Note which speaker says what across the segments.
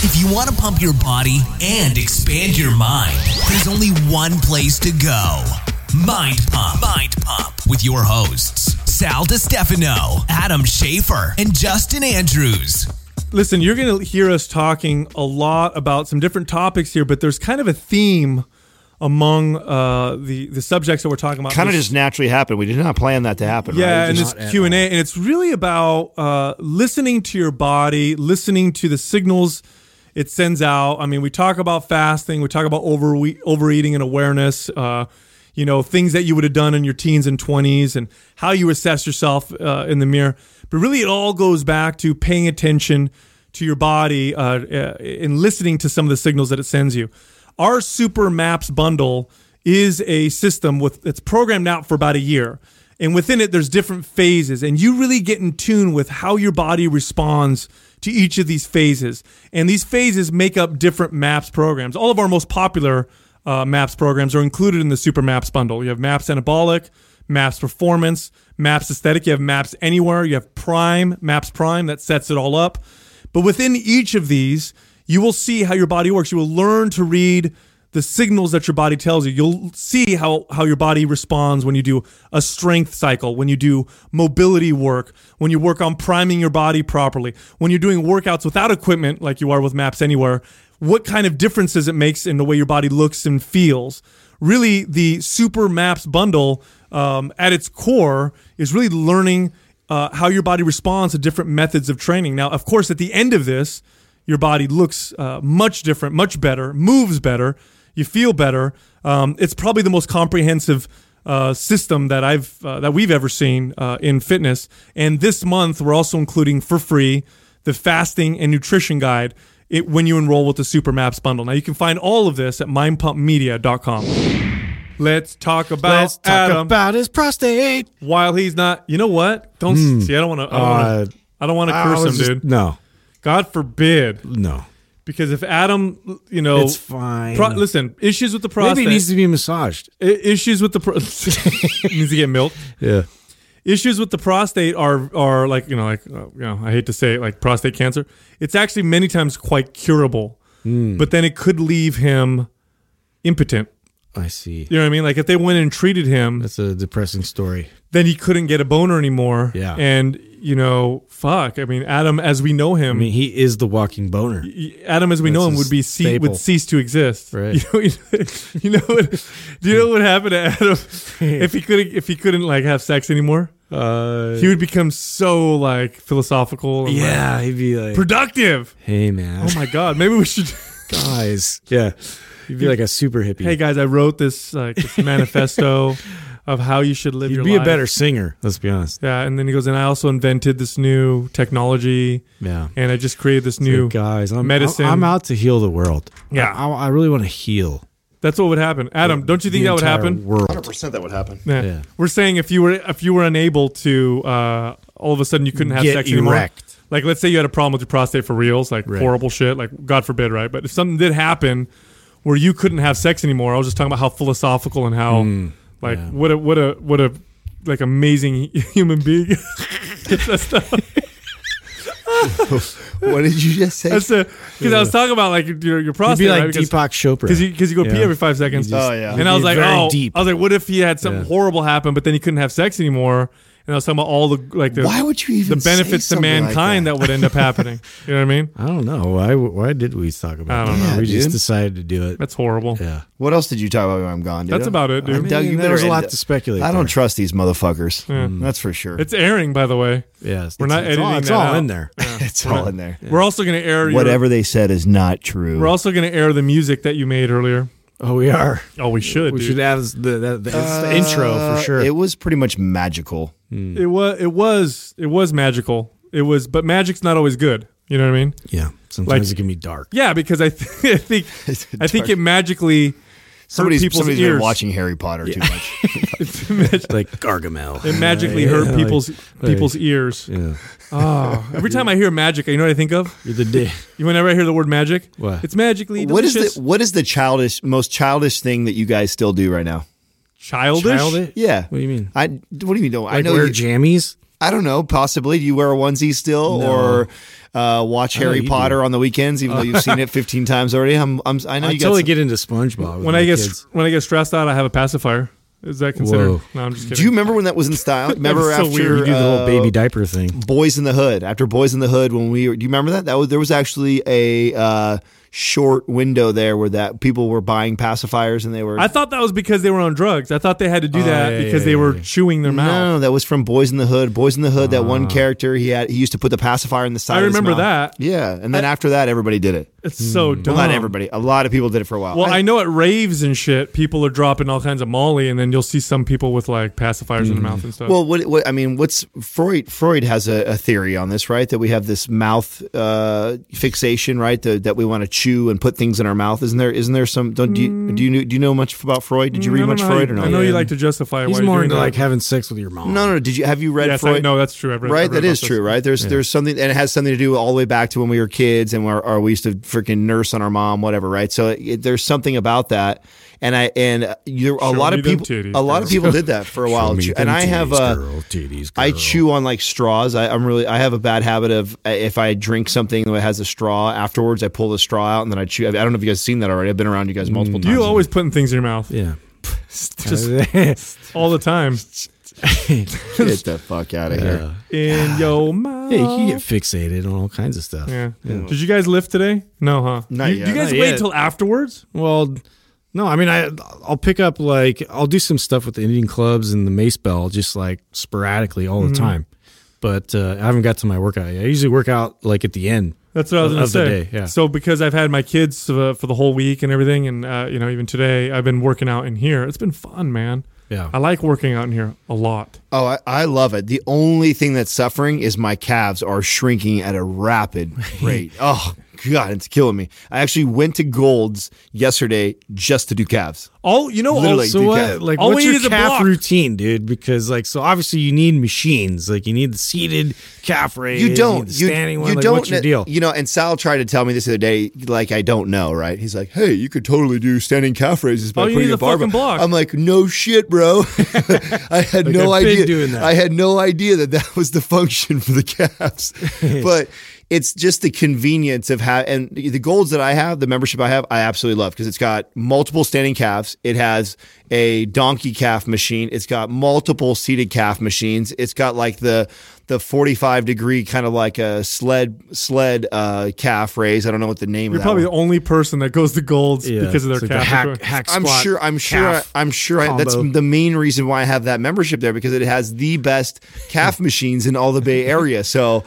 Speaker 1: If you want to pump your body and expand your mind, there's only one place to go. Mind Pump. Mind Pump with your hosts, Sal DiStefano, Adam Schafer, and Justin Andrews.
Speaker 2: Listen, you're going to hear us talking a lot about some different topics here, but there's kind of a theme among uh, the the subjects that we're talking about.
Speaker 3: Kind of just naturally happened. We did not plan that to happen.
Speaker 2: yeah,
Speaker 3: right?
Speaker 2: and
Speaker 3: Just-
Speaker 2: this Q and A, and it's really about uh, listening to your body, listening to the signals it sends out. I mean, we talk about fasting, we talk about over overeating and awareness. Uh, you know, things that you would have done in your teens and twenties, and how you assess yourself uh, in the mirror. But really, it all goes back to paying attention to your body uh, uh, and listening to some of the signals that it sends you. Our Super Maps bundle is a system with it's programmed out for about a year. And within it, there's different phases, and you really get in tune with how your body responds to each of these phases. And these phases make up different MAPS programs. All of our most popular uh, MAPS programs are included in the Super MAPS bundle. You have MAPS Anabolic, MAPS Performance, MAPS Aesthetic, you have MAPS Anywhere, you have Prime, MAPS Prime that sets it all up. But within each of these, you will see how your body works. You will learn to read the signals that your body tells you. You'll see how, how your body responds when you do a strength cycle, when you do mobility work, when you work on priming your body properly, when you're doing workouts without equipment like you are with Maps Anywhere, what kind of differences it makes in the way your body looks and feels. Really, the Super Maps bundle um, at its core is really learning uh, how your body responds to different methods of training. Now, of course, at the end of this, your body looks uh, much different, much better, moves better, you feel better. Um, it's probably the most comprehensive uh, system that I've uh, that we've ever seen uh, in fitness. And this month, we're also including for free the fasting and nutrition guide it, when you enroll with the Super Maps bundle. Now, you can find all of this at mindpumpmedia.com. Let's talk about
Speaker 4: Let's talk
Speaker 2: Adam
Speaker 4: about his prostate.
Speaker 2: while he's not. You know what? Don't see. I don't want to. I don't
Speaker 4: Uh,
Speaker 2: want to. I don't want to curse him,
Speaker 4: just-
Speaker 2: dude.
Speaker 4: No,
Speaker 2: God forbid.
Speaker 4: no.
Speaker 2: Because if Adam, you know,
Speaker 4: It's fine.
Speaker 2: pro- listen, issues with the prostate.
Speaker 4: Maybe it needs to be massaged.
Speaker 2: I- issues with the pro- needs to get milk.
Speaker 4: Yeah.
Speaker 2: Issues with the prostate are are like you know like uh, you know I hate to say it like prostate cancer. It's actually many times quite curable,
Speaker 4: Hmm.
Speaker 2: but then it could leave him impotent.
Speaker 4: I see.
Speaker 2: You know what I mean? Like if they went and treated him,
Speaker 4: That's a depressing story.
Speaker 2: then he couldn't get a boner anymore.
Speaker 4: Yeah.
Speaker 2: and you know, fuck. I mean, Adam, as we know him,
Speaker 4: I mean, he is the walking boner.
Speaker 2: Adam, as we know him, would be ce- would cease to exist.
Speaker 4: Right.
Speaker 2: You know, you know what? Do you know what happened to Adam if he couldn't if he couldn't like have sex anymore?
Speaker 4: Uh,
Speaker 2: He would become so like philosophical. And,
Speaker 4: yeah, he'd be
Speaker 2: like,
Speaker 4: like,
Speaker 2: productive.
Speaker 4: "Hey, man,
Speaker 2: Oh my god, maybe we should.
Speaker 4: guys, yeah." He'd be like a super hippie.
Speaker 2: hey guys, I wrote this like this manifesto of how you should live
Speaker 4: You'd
Speaker 2: your
Speaker 4: be
Speaker 2: life.
Speaker 4: a better singer. Let's be honest.
Speaker 2: Yeah, and then he goes, and I also invented this new technology,
Speaker 4: Yeah.
Speaker 2: and I just created this
Speaker 4: So,
Speaker 2: new
Speaker 4: guys, I'm,
Speaker 2: medicine.
Speaker 4: I'm, I'm out to heal the world.
Speaker 2: Yeah.
Speaker 4: I, I really want to heal.
Speaker 2: That's what would happen. Adam, don't you think that would
Speaker 4: entire
Speaker 2: happen?
Speaker 4: World.
Speaker 3: 100% that would happen.
Speaker 2: Yeah.
Speaker 4: Yeah.
Speaker 2: We're saying if you were if you were unable to uh, all of a sudden you couldn't have
Speaker 4: Get
Speaker 2: sex anymore. Like let's say you had a problem with your prostate for reals, like
Speaker 4: Right.
Speaker 2: horrible shit, like God forbid, right? But if something did happen where you couldn't have sex anymore, I was just talking about how philosophical and how like
Speaker 4: yeah.
Speaker 2: what a what a what a like amazing human being. Gets that.
Speaker 3: What did you just say?
Speaker 2: That's because I was talking about like your your
Speaker 4: He'd
Speaker 2: prostate,
Speaker 4: be like
Speaker 2: right? Because-
Speaker 4: Deepak Chopra.
Speaker 2: because you because you go pee every five seconds.
Speaker 4: Just-
Speaker 3: Oh, yeah.
Speaker 2: And I was like, oh,
Speaker 4: deep.
Speaker 2: I was like, what if he had something
Speaker 4: Yeah.
Speaker 2: horrible happen, but then he couldn't have sex anymore? And I was talking about all the like the
Speaker 3: Why would you even
Speaker 2: the benefits
Speaker 3: say
Speaker 2: to
Speaker 3: something like
Speaker 2: mankind
Speaker 3: that?
Speaker 2: that? would end up happening. You know what I mean?
Speaker 4: I don't know why. Why did we talk about
Speaker 2: I don't
Speaker 4: that?
Speaker 3: know.
Speaker 4: we
Speaker 3: Yeah,
Speaker 4: just decided to do it.
Speaker 2: That's horrible.
Speaker 4: Yeah.
Speaker 3: What else did you talk about when I'm gone, dude?
Speaker 2: That's about it, dude.
Speaker 4: I mean,
Speaker 3: Doug, you
Speaker 4: there was
Speaker 3: better
Speaker 4: a lot to speculate.
Speaker 3: I don't
Speaker 4: there.
Speaker 3: trust these motherfuckers.
Speaker 2: Yeah. Mm.
Speaker 3: That's for sure.
Speaker 2: It's airing, by the way.
Speaker 4: Yeah,
Speaker 2: We're not
Speaker 4: it's, it's all,
Speaker 2: editing
Speaker 4: it's
Speaker 2: that
Speaker 4: all
Speaker 2: out.
Speaker 4: in there.
Speaker 3: it's all in there.
Speaker 2: We're also going to air your-
Speaker 3: Whatever they said is not true.
Speaker 2: we're also going to air the music that you made earlier.
Speaker 4: Oh, we are.
Speaker 2: Oh, we should.
Speaker 4: We
Speaker 2: dude.
Speaker 4: should have the, the, the, it's the intro
Speaker 3: Uh,
Speaker 4: for sure.
Speaker 3: It was pretty much magical.
Speaker 2: It was. It was. It was magical. It was. But magic's not always good. You know what I mean?
Speaker 4: yeah. Sometimes
Speaker 2: like-
Speaker 4: it can be dark.
Speaker 2: Yeah, because I, th- I think I think it magically
Speaker 3: Somebody's,
Speaker 2: hurt people's
Speaker 3: somebody's
Speaker 2: ears.
Speaker 3: been watching Harry Potter too much.
Speaker 4: like Gargamel.
Speaker 2: It magically
Speaker 4: Yeah,
Speaker 2: hurt
Speaker 4: like-
Speaker 2: people's
Speaker 4: like-
Speaker 2: people's ears.
Speaker 4: Yeah.
Speaker 2: Oh, every time I hear magic, you know what I think of?
Speaker 4: You're the day.
Speaker 2: You whenever I hear the word magic,
Speaker 4: What?
Speaker 2: It's magically
Speaker 3: what is
Speaker 2: delicious.
Speaker 3: the what is the childish most childish thing that you guys still do right now?
Speaker 2: childish?
Speaker 4: Childish?
Speaker 3: Yeah.
Speaker 4: What do you mean?
Speaker 3: I what do you mean? No, I
Speaker 4: Like
Speaker 3: know
Speaker 4: wear
Speaker 3: you,
Speaker 4: jammies?
Speaker 3: I don't know. Possibly. Do you wear a onesie still,
Speaker 4: No.
Speaker 3: or uh, watch Harry
Speaker 4: you
Speaker 3: Potter
Speaker 4: do.
Speaker 3: on the weekends, even though you've seen it 15 times already? I'm, I'm I know
Speaker 4: I
Speaker 3: you
Speaker 4: totally
Speaker 3: got.
Speaker 4: get into SpongeBob. with
Speaker 2: When
Speaker 4: my
Speaker 2: I get
Speaker 4: kids.
Speaker 2: when I get stressed out, I have a pacifier. Is that considered?
Speaker 4: Whoa.
Speaker 2: No, I'm just kidding.
Speaker 3: do you remember when that was in style? Remember
Speaker 2: so
Speaker 3: after
Speaker 2: weird.
Speaker 4: you do the whole
Speaker 3: uh,
Speaker 4: baby diaper thing.
Speaker 3: Boys in the Hood. After Boys in the Hood, when we were, do you remember that? That was there was actually a uh, short window there where that people were buying pacifiers and they were.
Speaker 2: I thought that was because they were on drugs. I thought they had to do
Speaker 4: Oh,
Speaker 2: that
Speaker 4: yeah,
Speaker 2: because
Speaker 4: yeah,
Speaker 2: they
Speaker 4: yeah,
Speaker 2: were
Speaker 4: yeah.
Speaker 2: chewing their mouth.
Speaker 3: no, that was from Boys in the Hood. Boys in the Hood. That
Speaker 4: Ah.
Speaker 3: one character he had, he used to put the pacifier in the side.
Speaker 2: I
Speaker 3: of his
Speaker 2: remember
Speaker 3: mouth.
Speaker 2: that.
Speaker 3: Yeah, and then after that, everybody did it.
Speaker 2: It's so dumb.
Speaker 3: Well, not everybody. A lot of people did it for a while.
Speaker 2: Well, I know at raves and shit, people are dropping all kinds of Molly, and then you'll see some people with like pacifiers in their mouth and stuff.
Speaker 3: Well, what, what I mean, what's Freud? Freud has a, a theory on this, right? That we have this mouth uh, fixation, right? The, that we want to chew and put things in our mouth. Isn't there? Isn't there some? Don't do you, do you know, do you know much about Freud? Did you
Speaker 2: Mm, I
Speaker 3: read
Speaker 2: don't
Speaker 3: much
Speaker 2: know
Speaker 3: Freud
Speaker 2: you-
Speaker 3: or no?
Speaker 2: I know you like to justify
Speaker 4: He's
Speaker 2: why
Speaker 4: more into like
Speaker 2: that.
Speaker 4: having sex with your mom.
Speaker 3: No, no. Did you have you read
Speaker 2: Yes,
Speaker 3: Freud?
Speaker 2: I, no, that's true. I've read,
Speaker 3: right,
Speaker 2: I've read
Speaker 3: that
Speaker 2: about this.
Speaker 3: true, right? There's there's something, and it has something to do all the way back to when we were kids and we're, or we used to freaking nurse on our mom, whatever, right? So it, there's something about that, and I and uh, you a
Speaker 2: Show
Speaker 3: lot of people,
Speaker 2: titties,
Speaker 3: a lot
Speaker 2: girl.
Speaker 3: of people did that for a while, and
Speaker 4: them
Speaker 3: I have
Speaker 4: titties,
Speaker 3: uh,
Speaker 4: girl, titties,
Speaker 3: I chew on like straws. I, I'm really I have a bad habit of uh, if I drink something that has a straw afterwards, I pull the straw out and then I chew. I don't know if you guys seen that already. I've been around you guys multiple times.
Speaker 2: You always putting things in your mouth
Speaker 4: Yeah.
Speaker 2: Just- all the time
Speaker 3: get the fuck out of here.
Speaker 4: yeah.
Speaker 2: in your mouth.
Speaker 4: Yeah, you can get fixated on all kinds of stuff.
Speaker 2: Yeah. Did you guys lift today? No, huh?
Speaker 3: Not
Speaker 2: you,
Speaker 3: yet.
Speaker 2: you guys
Speaker 4: Not
Speaker 2: wait
Speaker 4: yet.
Speaker 2: till afterwards?
Speaker 4: Well, no, I mean, I I'll pick up like I'll do some stuff with the Indian clubs and the mace bell just like sporadically all the time. But uh, I haven't got to my workout yet. I usually work out like at the end.
Speaker 2: That's what I was going to
Speaker 4: of the
Speaker 2: say.
Speaker 4: day, yeah.
Speaker 2: So because I've had my kids uh, for the whole week and everything, and uh, you know even today I've been working out in here. It's been fun, man.
Speaker 4: Yeah.
Speaker 2: I like working out in here a lot.
Speaker 3: Oh, I, I love it. The only thing that's suffering is my calves are shrinking at a rapid rate. oh God, it's killing me. I actually went to Gold's yesterday just to do calves.
Speaker 2: Oh, you know,
Speaker 3: Literally.
Speaker 4: so
Speaker 3: dude,
Speaker 4: what?
Speaker 3: calf-
Speaker 4: Like,
Speaker 2: all
Speaker 4: what's your
Speaker 2: need is a
Speaker 4: calf routine, dude? Because like, so obviously you need machines. Like, you need the seated calf raise.
Speaker 3: You don't.
Speaker 4: need the
Speaker 3: You,
Speaker 4: one.
Speaker 3: you
Speaker 4: Like,
Speaker 3: don't.
Speaker 4: What's your deal?
Speaker 3: You know, and Sal tried to tell me this the other day, like I don't know, right? He's like, "Hey, you could totally do standing calf raises by
Speaker 2: All you
Speaker 3: putting
Speaker 2: need
Speaker 3: a
Speaker 2: fucking
Speaker 3: barbell."
Speaker 2: block.
Speaker 3: I'm like, "No shit, bro." I had
Speaker 4: Like,
Speaker 3: no
Speaker 4: I've been
Speaker 3: idea.
Speaker 4: doing that.
Speaker 3: I had no idea that that was the function for the calves, but. It's just the convenience of how and the goals that I have, the membership I have, I absolutely love because it's got multiple standing calves. It has a donkey calf machine. It's got multiple seated calf machines. It's got like the the 45 degree kind of like a sled sled uh, calf raise. I don't know what the name is.
Speaker 2: You're
Speaker 3: of that
Speaker 2: probably
Speaker 3: one.
Speaker 2: the only person that goes to Golds
Speaker 4: Yeah.
Speaker 2: because of their
Speaker 4: It's like the
Speaker 2: calf.
Speaker 4: hack,
Speaker 2: equipment.
Speaker 4: hack
Speaker 3: I'm
Speaker 4: squat
Speaker 3: sure. I'm sure.
Speaker 4: calf
Speaker 3: I'm sure. I, that's the main reason why I have that membership there because it has the best calf machines in all the Bay Area. So,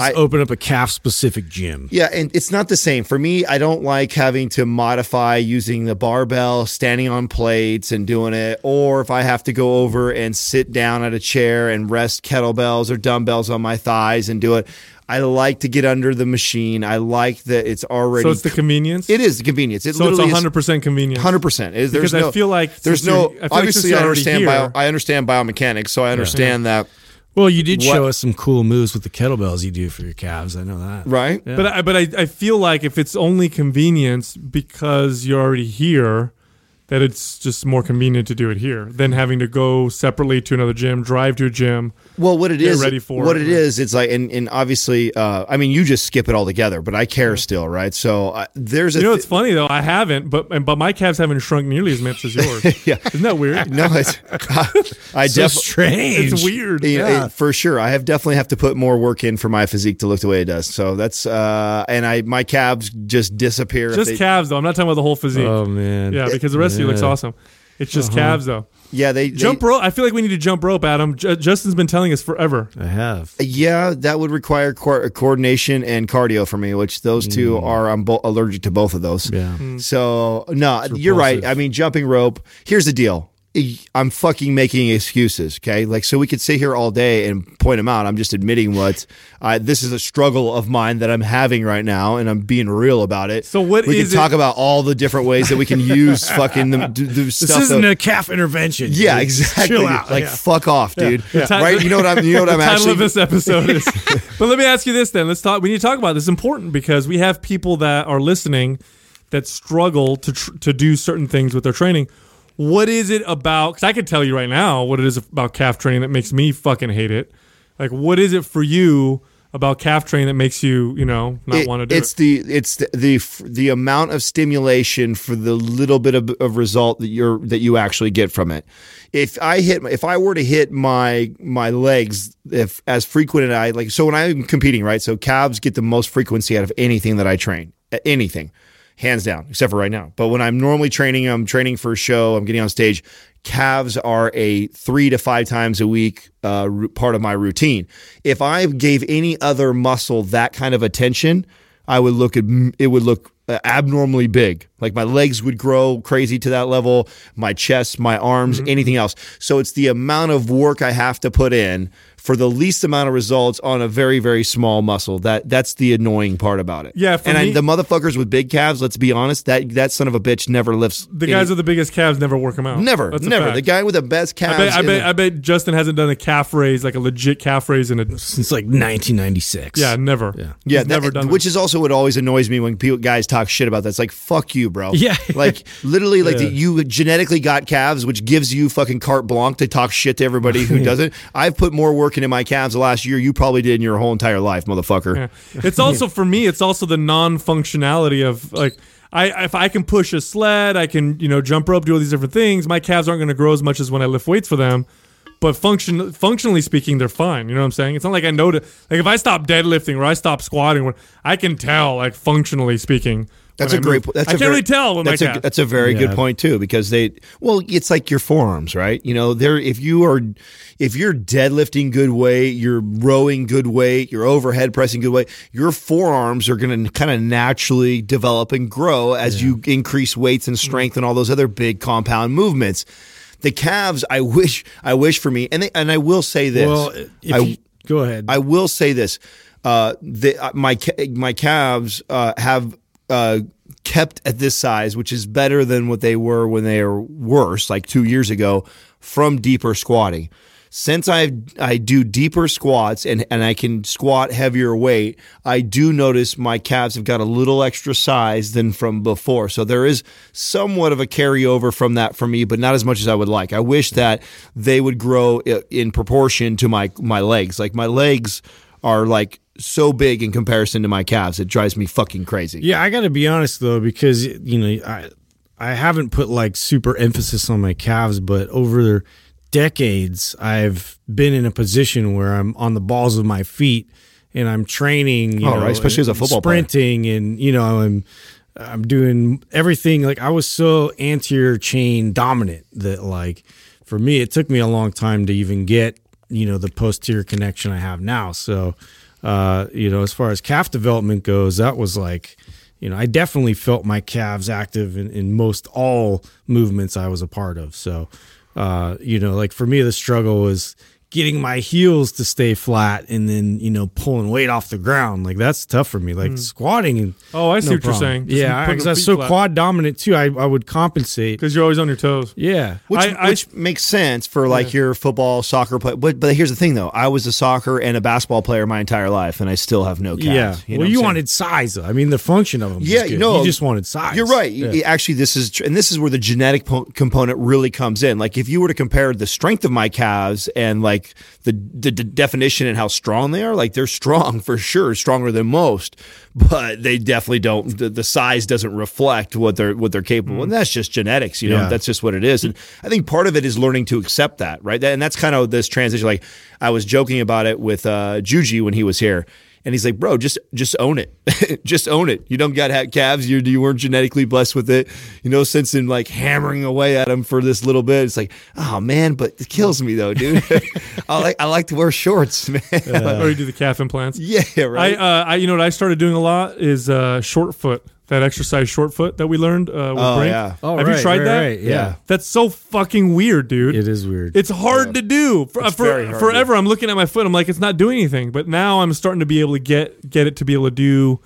Speaker 3: I
Speaker 4: open up a calf specific gym.
Speaker 3: yeah, and it's not the same for me. I don't like having to modify using the barbell, standing on plates, and doing it. Or if I have to go over and sit down at a chair and rest kettlebells or dumbbells on my thighs and do it. I like to get under the machine. I like that it's already.
Speaker 2: So it's the convenience.
Speaker 3: it is the convenience. It
Speaker 2: so it's hundred percent convenience.
Speaker 3: Hundred percent. There's
Speaker 2: Because I feel like
Speaker 3: there's no.
Speaker 2: I feel like
Speaker 3: obviously, I understand bio. I understand biomechanics, so I understand that.
Speaker 4: Well, you did
Speaker 3: What-
Speaker 4: show us some cool moves with the kettlebells you do for your calves. I know that.
Speaker 3: Right.
Speaker 4: Yeah.
Speaker 2: But I, but I, I feel like if it's only convenience because you're already here, that it's just more convenient to do it here than having to go separately to another gym, drive to a gym.
Speaker 3: Well, what it
Speaker 2: Get
Speaker 3: is,
Speaker 2: ready for
Speaker 3: what
Speaker 2: it,
Speaker 3: it
Speaker 2: right.
Speaker 3: is, it's like, and, and obviously, uh, I mean, you just skip it all together, but I care still, right? So uh, there's a.
Speaker 2: You know,
Speaker 3: thi-
Speaker 2: it's funny though. I haven't, but and- but my calves haven't shrunk nearly as much as yours.
Speaker 3: Yeah.
Speaker 2: Isn't that weird?
Speaker 3: no, it's, I
Speaker 4: So
Speaker 3: definitely.
Speaker 4: strange.
Speaker 2: It's weird.
Speaker 3: You know,
Speaker 4: Yeah.
Speaker 3: it- for sure. I have definitely have to put more work in for my physique to look the way it does. So that's uh and I my calves just disappear.
Speaker 2: Just
Speaker 3: they-
Speaker 2: calves though. I'm not talking about the whole physique.
Speaker 4: Oh man.
Speaker 2: yeah, because the rest of you looks awesome. It's just
Speaker 3: Uh-huh.
Speaker 2: calves though.
Speaker 3: Yeah, they they-
Speaker 2: Jump rope. I feel like we need to jump rope, Adam. J- Justin's been telling us forever.
Speaker 4: I have.
Speaker 3: Yeah, that would require co- coordination and cardio for me, which those two are I'm bo- allergic to both of those.
Speaker 4: Yeah.
Speaker 2: Hmm.
Speaker 3: So no, you're right. I mean, jumping rope. Here's the deal. I'm fucking making excuses. Okay, like so we could sit here all day and point them out. I'm just admitting what uh, this is a struggle of mine that I'm having right now, and I'm being real about it.
Speaker 2: So what
Speaker 3: we can talk
Speaker 2: it-
Speaker 3: about all the different ways that we can use fucking the, do
Speaker 4: This
Speaker 3: stuff.
Speaker 4: isn't
Speaker 3: that-
Speaker 4: a calf intervention.
Speaker 3: yeah,
Speaker 4: dude.
Speaker 3: exactly.
Speaker 4: Chill out.
Speaker 3: Like
Speaker 4: yeah.
Speaker 3: fuck off, dude.
Speaker 2: The ti-
Speaker 3: Right? You know what I'm. You know what I'm
Speaker 2: title
Speaker 3: actually.
Speaker 2: of this episode is. but let me ask you this then. Let's talk. We need to talk about this. It's important because we have people that are listening that struggle to tr- to do certain things with their training. What is it about? Because I could tell you right now what it is about calf training that makes me fucking hate it. Like, what is it for you about calf training that makes you, you know, not
Speaker 3: It-
Speaker 2: want to do
Speaker 3: it's
Speaker 2: it?
Speaker 3: the it's the, the the amount of stimulation for the little bit of, of result that you're that you actually get from it. If I hit if I were to hit my my legs if as frequent as I like so when I'm competing right so calves get the most frequency out of anything that I train anything hands down except for right now but when I'm normally training I'm training for a show I'm getting on stage calves are a three to five times a week uh, part of my routine. If I gave any other muscle that kind of attention, I would look at it would look uh, abnormally big. Like my legs would grow crazy to that level, my chest, my arms,
Speaker 2: Mm-hmm.
Speaker 3: anything else. So it's the amount of work I have to put in for the least amount of results on a very very small muscle. That that's the annoying part about it.
Speaker 2: Yeah, for
Speaker 3: and I, the motherfuckers with big calves. Let's be honest, that that son of a bitch never lifts.
Speaker 2: the
Speaker 3: any-
Speaker 2: guys with the biggest calves never work them out.
Speaker 3: never
Speaker 2: That's
Speaker 3: never the guy with the best calves.
Speaker 2: I bet, I bet,
Speaker 3: the-
Speaker 2: I bet Justin hasn't done a calf raise, like a legit calf raise in a.
Speaker 4: Since like 1996.
Speaker 2: Yeah, never.
Speaker 4: Yeah.
Speaker 3: Yeah, that-
Speaker 2: never done.
Speaker 3: which
Speaker 2: that.
Speaker 3: is also what always annoys me when people guys talk shit about that. It's like fuck you, bro.
Speaker 4: Yeah.
Speaker 3: like literally, like
Speaker 4: Yeah.
Speaker 3: that you genetically got calves, which gives you fucking carte blanche to talk shit to everybody who doesn't. I've put more work into my calves the last year you probably did in your whole entire life, motherfucker.
Speaker 2: Yeah. It's also for me. It's also the non-functionality of like. I, if I can push a sled, I can you know jump rope, do all these different things. My calves aren't going to grow as much as when I lift weights for them, but function functionally speaking, they're fine. You know what I'm saying? It's not like I know to like if I stop deadlifting or I stop squatting, I can tell like functionally speaking.
Speaker 3: That's
Speaker 2: when
Speaker 3: a
Speaker 2: I
Speaker 3: great.
Speaker 2: move.
Speaker 3: That's
Speaker 2: I
Speaker 3: a
Speaker 2: can't
Speaker 3: very,
Speaker 2: really tell with my
Speaker 3: that's a,
Speaker 2: calves.
Speaker 3: That's a very good point too, because they. Well, it's like your forearms, right? You know, they're if you are, if you're deadlifting good weight, you're rowing good weight, you're overhead pressing good weight, your forearms are going to kind of naturally develop and grow as you increase weights and strength and all those other big compound movements. The calves, I wish, I wish for me, and they, and I will say this.
Speaker 4: Well, if
Speaker 3: I,
Speaker 4: you, go ahead.
Speaker 3: I will say this: uh, the, uh, my my calves uh, have uh, kept at this size, which is better than what they were when they were worse, like two years ago, from deeper squatting. Since I I do deeper squats and, and I can squat heavier weight, I do notice my calves have got a little extra size than from before. So there is somewhat of a carryover from that for me, but not as much as I would like. I wish that they would grow in proportion to my my legs. Like my legs are like so big in comparison to my calves. It drives me fucking crazy.
Speaker 4: Yeah, I got to be honest though, because you know I I haven't put like super emphasis on my calves, but over the decades I've been in a position where I'm on the balls of my feet and I'm training. You
Speaker 3: Oh,
Speaker 4: know,
Speaker 3: right, especially as a football player.
Speaker 4: sprinting, and you know I'm I'm doing everything. Like I was so anterior chain dominant that like for me it took me a long time to even get you know the posterior connection I have now. So uh, you know as far as calf development goes, that was like you know I definitely felt my calves active in, in most all movements I was a part of. So uh, you know like for me the struggle was getting my heels to stay flat and then you know pulling weight off the ground like that's tough for me like hmm. squatting and
Speaker 2: Oh, I see
Speaker 4: no
Speaker 2: what you're saying. Just
Speaker 4: yeah because
Speaker 2: the
Speaker 4: I was
Speaker 2: feet
Speaker 4: so
Speaker 2: flat.
Speaker 4: quad dominant too I, I would compensate
Speaker 2: because you're always on your toes.
Speaker 4: yeah
Speaker 3: Which,
Speaker 2: I- I-
Speaker 3: makes sense for like your football, soccer play. But, but here's the thing, though. I was a soccer and a basketball player my entire life, and I still have no calves.
Speaker 4: yeah
Speaker 3: You know
Speaker 4: well you wanted size though. I mean the function of them
Speaker 3: Yeah,
Speaker 4: good.
Speaker 3: no,
Speaker 4: you just wanted size
Speaker 3: You're right.
Speaker 4: Yeah.
Speaker 3: Actually, this is and this is where the genetic po- component really comes in. Like if you were to compare the strength of my calves and like the the d- definition and how strong they are, like they're strong for sure, stronger than most, but they definitely don't. The, the size doesn't reflect what they're what they're capable, and that's just genetics. You know,
Speaker 4: Yeah.
Speaker 3: that's just what it is. And I think part of it is learning to accept that, right? That- And that's kind of this transition. Like I was joking about it with uh, Juji when he was here. And he's like, bro, just just own it, just own it. You don't got ha- calves. You you weren't genetically blessed with it. You know, since in like hammering away at him for this little bit. It's like, oh man, but it kills me though, dude. I like I like to wear shorts, man.
Speaker 2: or you do the calf implants.
Speaker 3: yeah, right.
Speaker 2: I, uh, I, you know, what I started doing a lot is uh, short foot. That exercise, short foot, that we learned. Uh, with
Speaker 3: Oh,
Speaker 2: Brink.
Speaker 3: yeah.
Speaker 4: Oh,
Speaker 2: Have you tried
Speaker 4: right,
Speaker 2: that?
Speaker 4: right, yeah.
Speaker 2: That's so fucking weird, dude.
Speaker 4: it is weird
Speaker 2: It's hard to do. For,
Speaker 3: It's
Speaker 2: for-
Speaker 3: very hard
Speaker 2: forever, I'm looking at my foot. I'm like, it's not doing anything. But now I'm starting to be able to get get it to be able to do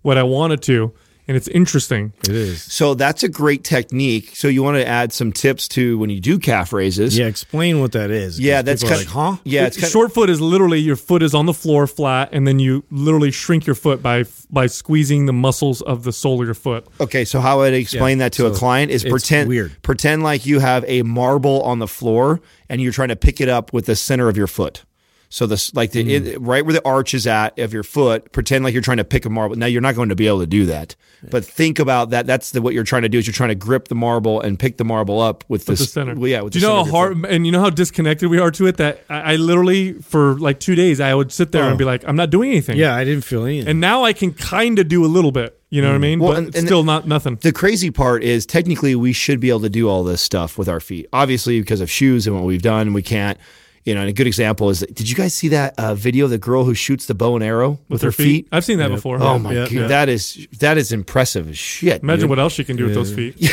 Speaker 2: what I wanted to, and it's interesting.
Speaker 4: it is
Speaker 3: so that's a great technique. So you want to add some tips to when you do calf raises.
Speaker 4: yeah explain what that is.
Speaker 3: yeah, that's
Speaker 4: people are
Speaker 3: kind
Speaker 4: like huh
Speaker 3: Yeah, it's kind of,
Speaker 2: short foot is literally your foot is on the floor flat, and then you literally shrink your foot by by squeezing the muscles of the sole of your foot.
Speaker 3: Okay, so how I'd explain
Speaker 4: Yeah,
Speaker 3: that to a client is pretend
Speaker 4: weird.
Speaker 3: pretend like you have a marble on the floor and you're trying to pick it up with the center of your foot. So this like the
Speaker 2: Hmm.
Speaker 3: it, right where the arch is at of your foot, pretend like you're trying to pick a marble. Now you're not going to be able to do that. But think about that. That's the, what you're trying to do is you're trying to grip the marble and pick the marble up with,
Speaker 2: the
Speaker 3: this,
Speaker 2: center.
Speaker 3: Well, yeah, with
Speaker 2: Do
Speaker 3: the
Speaker 2: you know
Speaker 3: center
Speaker 2: how hard and you know how disconnected we are to it? That I, I literally for like two days I would sit there
Speaker 4: Oh.
Speaker 2: and be like, I'm not doing anything.
Speaker 4: Yeah, I didn't feel anything.
Speaker 2: And now I can kind of do a little bit. You know what I mean?
Speaker 3: Well,
Speaker 2: but
Speaker 3: and- and-
Speaker 2: still not nothing.
Speaker 3: The crazy part is technically we should be able to do all this stuff with our feet. Obviously, because of shoes and what we've done, we can't. You know, and a good example is did you guys see that uh, video of the girl who shoots the bow and arrow with, her feet?
Speaker 2: I've seen that before.
Speaker 3: Oh my
Speaker 4: Yeah,
Speaker 3: god,
Speaker 4: yeah.
Speaker 3: that is that is impressive as shit.
Speaker 2: Imagine
Speaker 3: dude.
Speaker 2: what else she can do with those feet.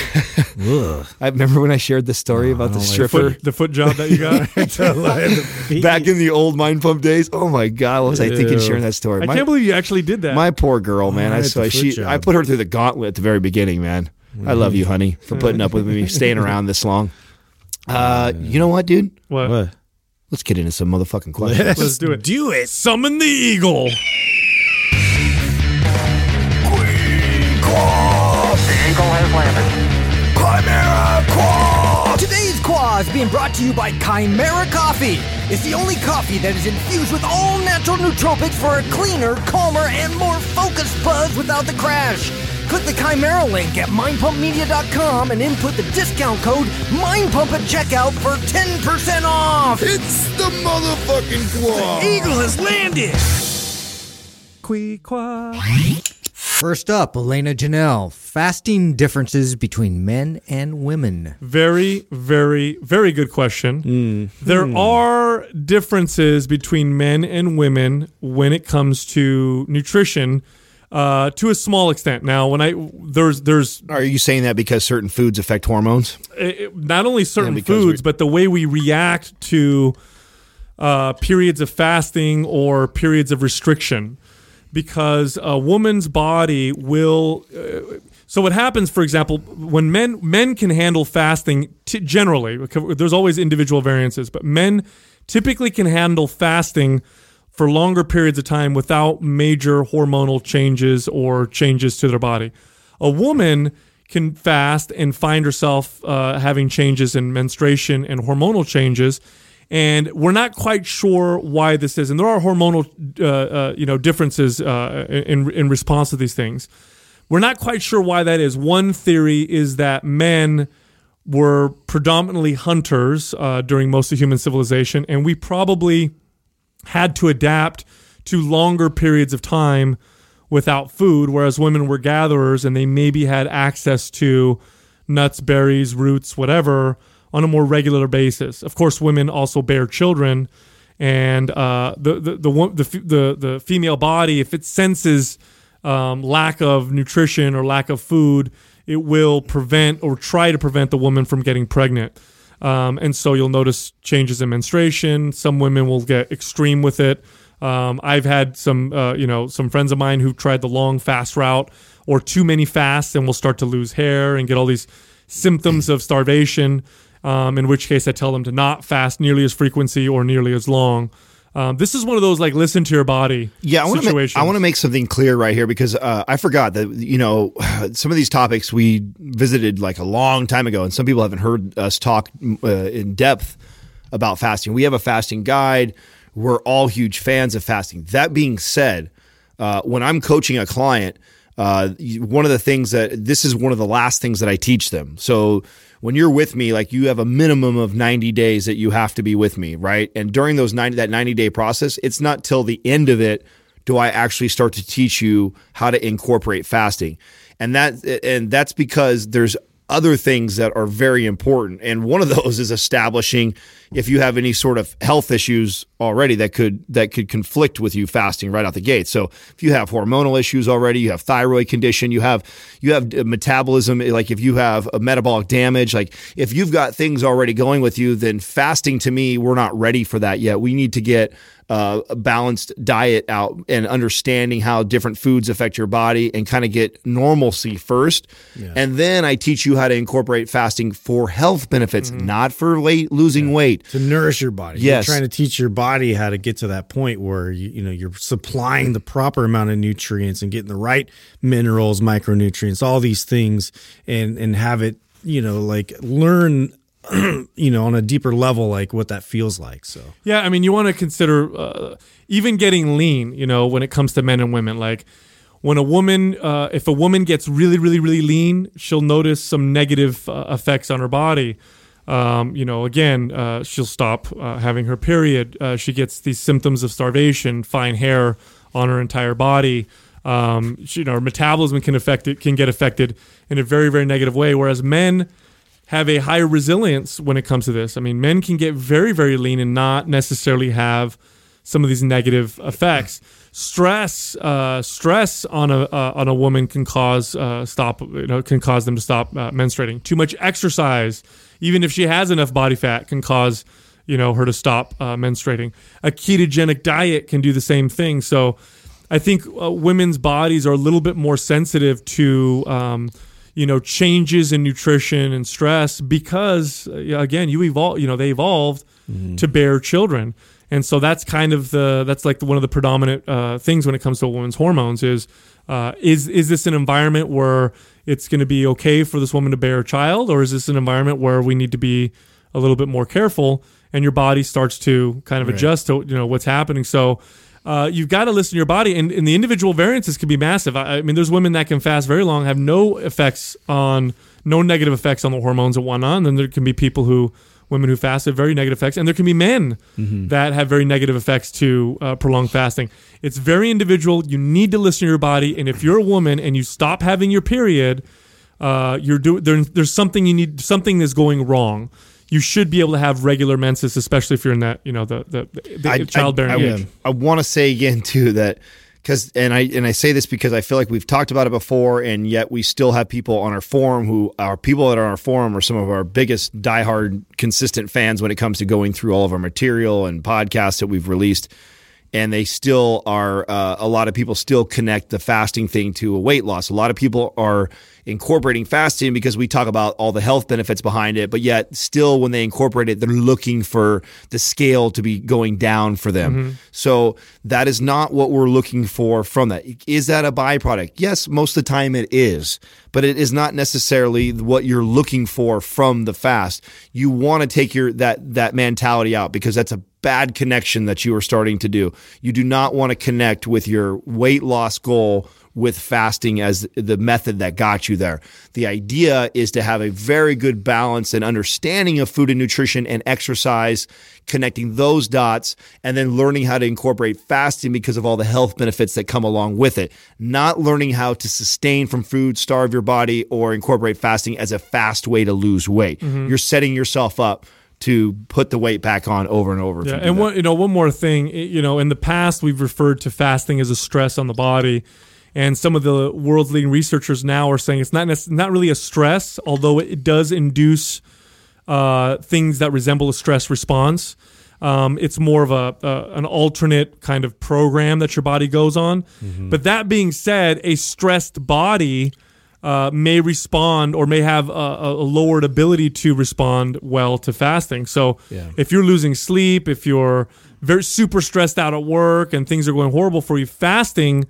Speaker 3: I remember when I shared the story about the
Speaker 2: The
Speaker 3: stripper
Speaker 2: foot, the foot job that you got.
Speaker 3: back in the old mind pump days. Oh my god, what was I thinking sharing that story?
Speaker 2: I can't believe you actually did that.
Speaker 3: my poor girl, man. I
Speaker 4: Alright,
Speaker 3: saw she.
Speaker 4: foot
Speaker 3: I put her through the gauntlet at the very beginning, man. I love you, honey, for putting up with me, staying around this long. Uh, you know what, dude?
Speaker 2: what?
Speaker 4: What?
Speaker 3: Let's get into some motherfucking questions.
Speaker 2: Let's do it.
Speaker 4: Do it.
Speaker 2: Summon the eagle. Queen Quaaa! Chimera Quaaa!
Speaker 5: Today's Qua is being brought to you by Kimera Koffee. It's the only coffee that is infused with all natural nootropics for a cleaner, calmer, and more focused buzz without the crash. Click the Kimera link at mindpumpmedia.com and input the discount code MINDPUMP at checkout for 10% off.
Speaker 3: It's the motherfucking claw.
Speaker 5: The eagle has landed.
Speaker 2: Qui-qua.
Speaker 5: First up, Elena Janelle. Fasting differences between men and women.
Speaker 2: Very, very, very good question. Mm-hmm. There are differences between men and women when it comes to nutrition, uh, to a small extent. Now, when I there's there's
Speaker 3: Are you saying that because certain foods affect hormones?
Speaker 2: it- not only certain foods,
Speaker 3: we-
Speaker 2: but the way we react to uh, periods of fasting or periods of restriction. Because a woman's body will. Uh, so what happens, for example, when men men can handle fasting t- generally, there's always individual variances, but men typically can handle fasting for longer periods of time without major hormonal changes or changes to their body. A woman can fast and find herself uh, having changes in menstruation and hormonal changes. And we're not quite sure why this is. And there are hormonal, uh, uh, you know, differences uh, in in response to these things. We're not quite sure why that is. One theory is that men were predominantly hunters uh, during most of human civilization, and we probably had to adapt to longer periods of time without food, whereas women were gatherers and they maybe had access to nuts, berries, roots, whatever on a more regular basis. Of course, women also bear children, and uh, the, the, the the the female body, if it senses um, lack of nutrition or lack of food, it will prevent or try to prevent the woman from getting pregnant. Um, and so you'll notice changes in menstruation. Some women will get extreme with it. Um, I've had some, uh, you know, some friends of mine who've tried the long fast route or too many fasts and will start to lose hair and get all these symptoms of starvation. Um, in which case, I tell them to not fast nearly as frequency or nearly as long. Um, this is one of those like listen to your body
Speaker 3: Yeah, I want to make. I want to make something clear right here because uh, I forgot that you know some of these topics we visited like a long time ago, and some people haven't heard us talk uh, in depth about fasting. We have a fasting guide. We're all huge fans of fasting. That being said, uh, when I'm coaching a client, uh, one of the things that this is one of the last things that I teach them. So when you're with me, like you have a minimum of 90 days that you have to be with me, right? And during those 90 that 90 day process, it's not till the end of it do I actually start to teach you how to incorporate fasting. And that and that's because there's other things that are very important. And one of those is establishing if you have any sort of health issues already that could that could conflict with you fasting right out the gate. So if you have hormonal issues already, you have thyroid condition, you have you have metabolism like if you have a metabolic damage, like if you've got things already going with you, then fasting to me we're not ready for that yet. We need to get uh, a balanced diet out and understanding how different foods affect your body and kind of get normalcy first. And then I teach you how to incorporate fasting for health benefits, not for late losing weight.
Speaker 4: to nourish your body.
Speaker 3: Yes.
Speaker 4: You're trying to teach your body how to get to that point where you, you know you're supplying the proper amount of nutrients and getting the right minerals, micronutrients, all these things, and and have it you know like learn you know, on a deeper level, like what that feels like. So
Speaker 2: Yeah, I mean, you want to consider uh, even getting lean. You know, when it comes to men and women, like when a woman, uh, if a woman gets really, really, really lean, she'll notice some negative uh, effects on her body. Um, you know, again, uh, she'll stop uh, having her period. Uh, she gets these symptoms of starvation, fine hair on her entire body. Um, she, you know, her metabolism can affect it, can get affected in a very, very negative way. Whereas men have a higher resilience when it comes to this. I mean, men can get very, very lean and not necessarily have some of these negative effects. Stress, uh, stress on a uh, on a woman can cause uh, stop, you know, can cause them to stop uh, menstruating. Too much exercise, even if she has enough body fat, can cause you know her to stop uh, menstruating. A ketogenic diet can do the same thing. So, I think uh, women's bodies are a little bit more sensitive to. Um, you know changes in nutrition and stress because uh, again you evolve you know they evolved to bear children. And so that's kind of the that's like the, one of the predominant uh, things when it comes to a woman's hormones is uh, is is this an environment where it's going to be okay for this woman to bear a child or is this an environment where we need to be a little bit more careful and your body starts to kind of adjust to you know what's happening? So uh, you've got to listen to your body, and, and the individual variances can be massive. I, I mean, there's women that can fast very long, have no effects on, no negative effects on the hormones and whatnot. And then there can be people who, women who fast have very negative effects, and there can be men that have very negative effects to uh, prolonged fasting. It's very individual. You need to listen to your body, and if you're a woman and you stop having your period, uh, you're doing there, there's something you need, something is going wrong. You should be able to have regular menses, especially if you're in that, you know, the the, the
Speaker 3: I-
Speaker 2: childbearing
Speaker 3: I,
Speaker 2: age.
Speaker 3: I, want to say again too that because and I and I say this because I feel like we've talked about it before, and yet we still have people on our forum who are people that are on our forum are some of our biggest diehard consistent fans when it comes to going through all of our material and podcasts that we've released. And they still are. Uh, a lot of people still connect the fasting thing to a weight loss. A lot of people are incorporating fasting because we talk about all the health benefits behind it, but yet still when they incorporate it, they're looking for the scale to be going down for them. So that is not what we're looking for from that. Is that a byproduct? Yes, most of the time it is, but it is not necessarily what you're looking for from the fast. You want to take your that that mentality out because that's a bad connection that you are starting to do. You do not want to connect with your weight loss goal with fasting as the method that got you there. The idea is to have a very good balance and understanding of food and nutrition and exercise, connecting those dots, and then learning how to incorporate fasting because of all the health benefits that come along with it. Not learning how to sustain from food, starve your body, or incorporate fasting as a fast way to lose weight. Mm-hmm. You're setting yourself up to put the weight back on over and over.
Speaker 2: Yeah, and one, you know, one more thing, you know, in the past we've referred to fasting as a stress on the body, and some of the world's leading researchers now are saying it's not not really a stress, although it does induce uh, things that resemble a stress response. Um, it's more of a, a an alternate kind of program that your body goes on. But that being said, a stressed body uh, may respond or may have a, a lowered ability to respond well to fasting. So
Speaker 4: Yeah.
Speaker 2: if you're losing sleep, if you're very super stressed out at work and things are going horrible for you, fasting,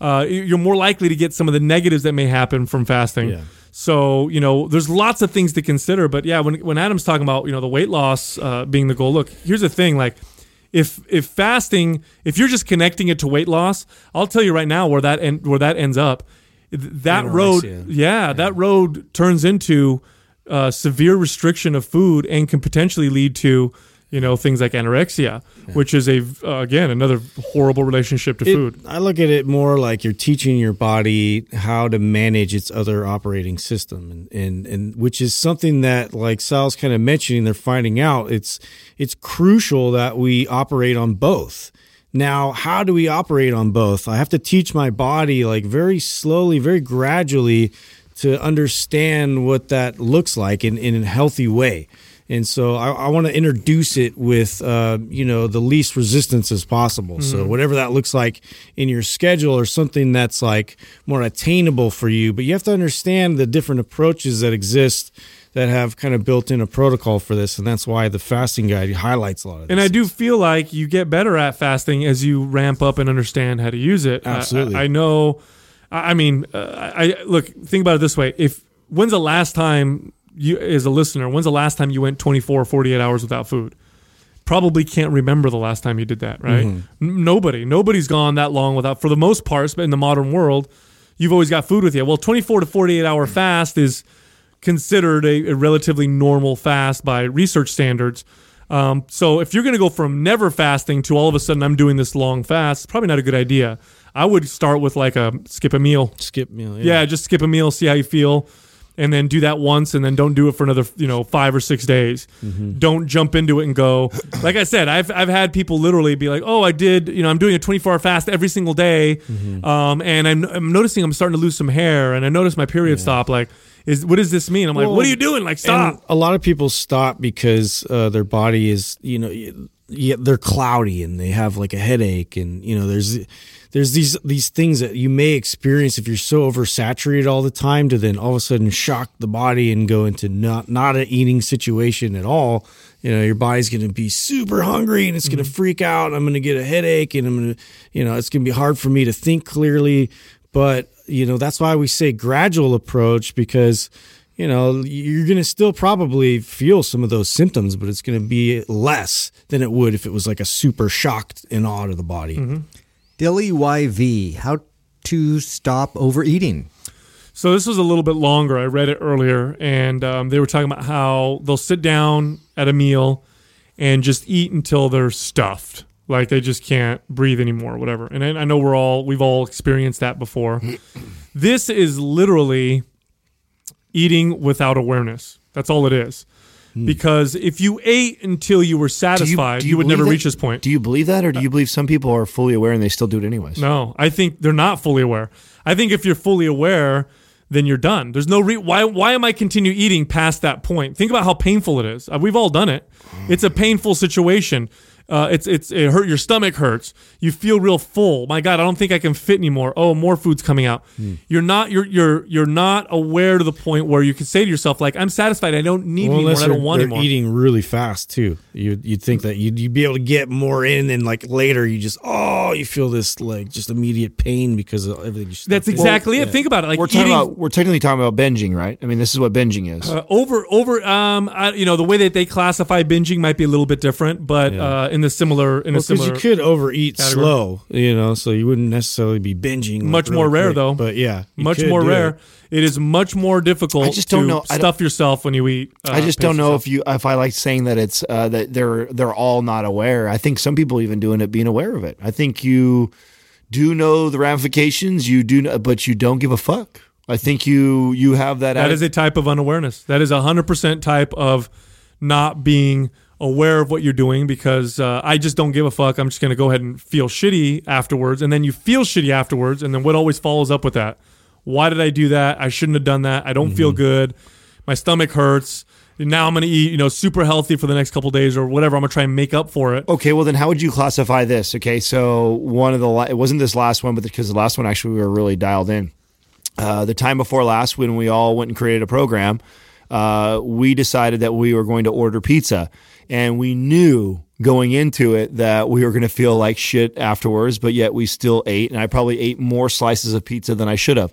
Speaker 2: uh, you're more likely to get some of the negatives that may happen from fasting.
Speaker 4: Yeah.
Speaker 2: So you know, there's lots of things to consider. But yeah, when when Adam's talking about you know the weight loss uh, being the goal, look, here's the thing, like. If, if fasting, if you're just connecting it to weight loss, I'll tell you right now where that end, where that ends up. Th- That road,
Speaker 4: Anorexia.
Speaker 2: yeah, that road turns into uh, severe restriction of food and can potentially lead to you know things like anorexia, which is a uh, again another horrible relationship to
Speaker 4: It-
Speaker 2: food.
Speaker 4: I look at it more like you're teaching your body how to manage its other operating system, and and, and which is something that, like Sal's kind of mentioning, they're finding out it's it's crucial that we operate on both. Now, how do we operate on both? I have to teach my body like very slowly, very gradually to understand what that looks like in, in a healthy way. And so I, I want to introduce it with, uh, you know, the least resistance as possible. So whatever that looks like in your schedule or something that's like more attainable for you. But you have to understand the different approaches that exist that have kind of built in a protocol for this. And that's why the fasting guide highlights a lot of this.
Speaker 2: And I do feel like you get better at fasting as you ramp up and understand how to use it. I-
Speaker 4: Absolutely.
Speaker 2: I, I know. I mean, uh, I, look. Think about it this way: if when's the last time you as a listener, when's the last time you went 24 or 48 hours without food? Probably can't remember the last time you did that, right? N- nobody, nobody's gone that long without. For the most part, in the modern world, you've always got food with you. Well, 24 to 48 hour fast is considered a, a relatively normal fast by research standards. Um, so if you're going to go from never fasting to all of a sudden I'm doing this long fast, it's probably not a good idea. I would start with like a skip a meal.
Speaker 4: Skip meal.
Speaker 2: Yeah, just skip a meal, see how you feel, and then do that once, and then don't do it for another you know five or six days. Don't jump into it and go. Like I said, I've I've had people literally be like, oh, I did you know I'm doing a 24 hour fast every single day, um, and I'm, I'm noticing I'm starting to lose some hair, and I noticed my period stop. Like, is what does this mean? I'm like,
Speaker 4: Well,
Speaker 2: what are you doing? Like, stop.
Speaker 4: A lot of people stop because uh, their body is, you know, yeah, they're cloudy and they have like a headache, and you know, there's there's these these things that you may experience if you're so oversaturated all the time to then all of a sudden shock the body and go into not not an eating situation at all. You know, your body's going to be super hungry and it's going to freak out. I'm going to get a headache and I'm going to, you know, it's going to be hard for me to think clearly. But you know, that's why we say gradual approach because you know, you're going to still probably feel some of those symptoms, but it's going to be less than it would if it was like a super shocked and awe to the body.
Speaker 5: Dilly YV, how to stop overeating.
Speaker 2: So this was a little bit longer. I read it earlier, and um, they were talking about how they'll sit down at a meal and just eat until they're stuffed, like they just can't breathe anymore, whatever. And I, I know we're all we've all experienced that before. this is literally eating without awareness. That's all it is. Hmm. Because if you ate until you were satisfied, you, would never
Speaker 3: believe
Speaker 2: reach this point.
Speaker 3: Do you believe that, or do you uh, believe some people are fully aware and they still do it anyways?
Speaker 2: No, I think they're not fully aware. I think if you're fully aware, then you're done. There's no re- why. Why am I continue eating past that point? Think about how painful it is. Uh, We've all done it. Hmm. It's a painful situation. Uh, it's it's it hurt. Your stomach hurts. You feel real full. My God, I don't think I can fit anymore. Oh, more food's coming out.
Speaker 4: Hmm.
Speaker 2: You're not you're you're you're not aware to the point where you can say to yourself like, I'm satisfied. I don't need
Speaker 4: Well,
Speaker 2: anymore. I don't want
Speaker 4: they're
Speaker 2: anymore.
Speaker 4: eating really fast too. You'd, you'd think that you'd, you'd be able to get more in, and like later you just oh you feel this like just immediate pain because of everything. You
Speaker 2: That's
Speaker 4: stuffed in.
Speaker 2: exactly it. Think about it. Like
Speaker 3: we're talking
Speaker 2: eating,
Speaker 3: about we're technically talking about binging, right? I mean, this is what binging is.
Speaker 2: Uh, over over um I, you know the way that they classify binging might be a little bit different but uh in the similar in a
Speaker 4: because
Speaker 2: similar
Speaker 4: you could overeat
Speaker 2: category.
Speaker 4: slow, you know, so you wouldn't necessarily be binging.
Speaker 2: Much
Speaker 4: really
Speaker 2: more rare,
Speaker 4: quick.
Speaker 2: though.
Speaker 4: But yeah,
Speaker 2: much more rare
Speaker 4: it.
Speaker 2: it is much more difficult
Speaker 3: I just
Speaker 2: to
Speaker 3: don't know- I
Speaker 2: stuff yourself when you eat uh,
Speaker 3: I just don't know
Speaker 2: yourself.
Speaker 3: if you if I like saying that it's uh, that they're they're all not aware. I think some people even doing it being aware of it. I think you do know the ramifications. You do, know, but you don't give a fuck. I think you you have that.
Speaker 2: that
Speaker 3: atti-
Speaker 2: is a type of unawareness that is a 100% type of not being aware of what you're doing because uh, I just don't give a fuck. I'm just going to go ahead and feel shitty afterwards. And then you feel shitty afterwards. And then what always follows up with that? Why did I do that? I shouldn't have done that. I don't feel good. My stomach hurts. And now I'm going to eat, you know, super healthy for the next couple days or whatever. I'm going to try and make up for it.
Speaker 3: Okay, well then, how would you classify this? Okay, so one of the la- it wasn't this last one, but because the last one actually we were really dialed in. Uh, the time before last, when we all went and created a program, uh, we decided that we were going to order pizza, and we knew going into it that we were going to feel like shit afterwards, but yet we still ate, and I probably ate more slices of pizza than I should have.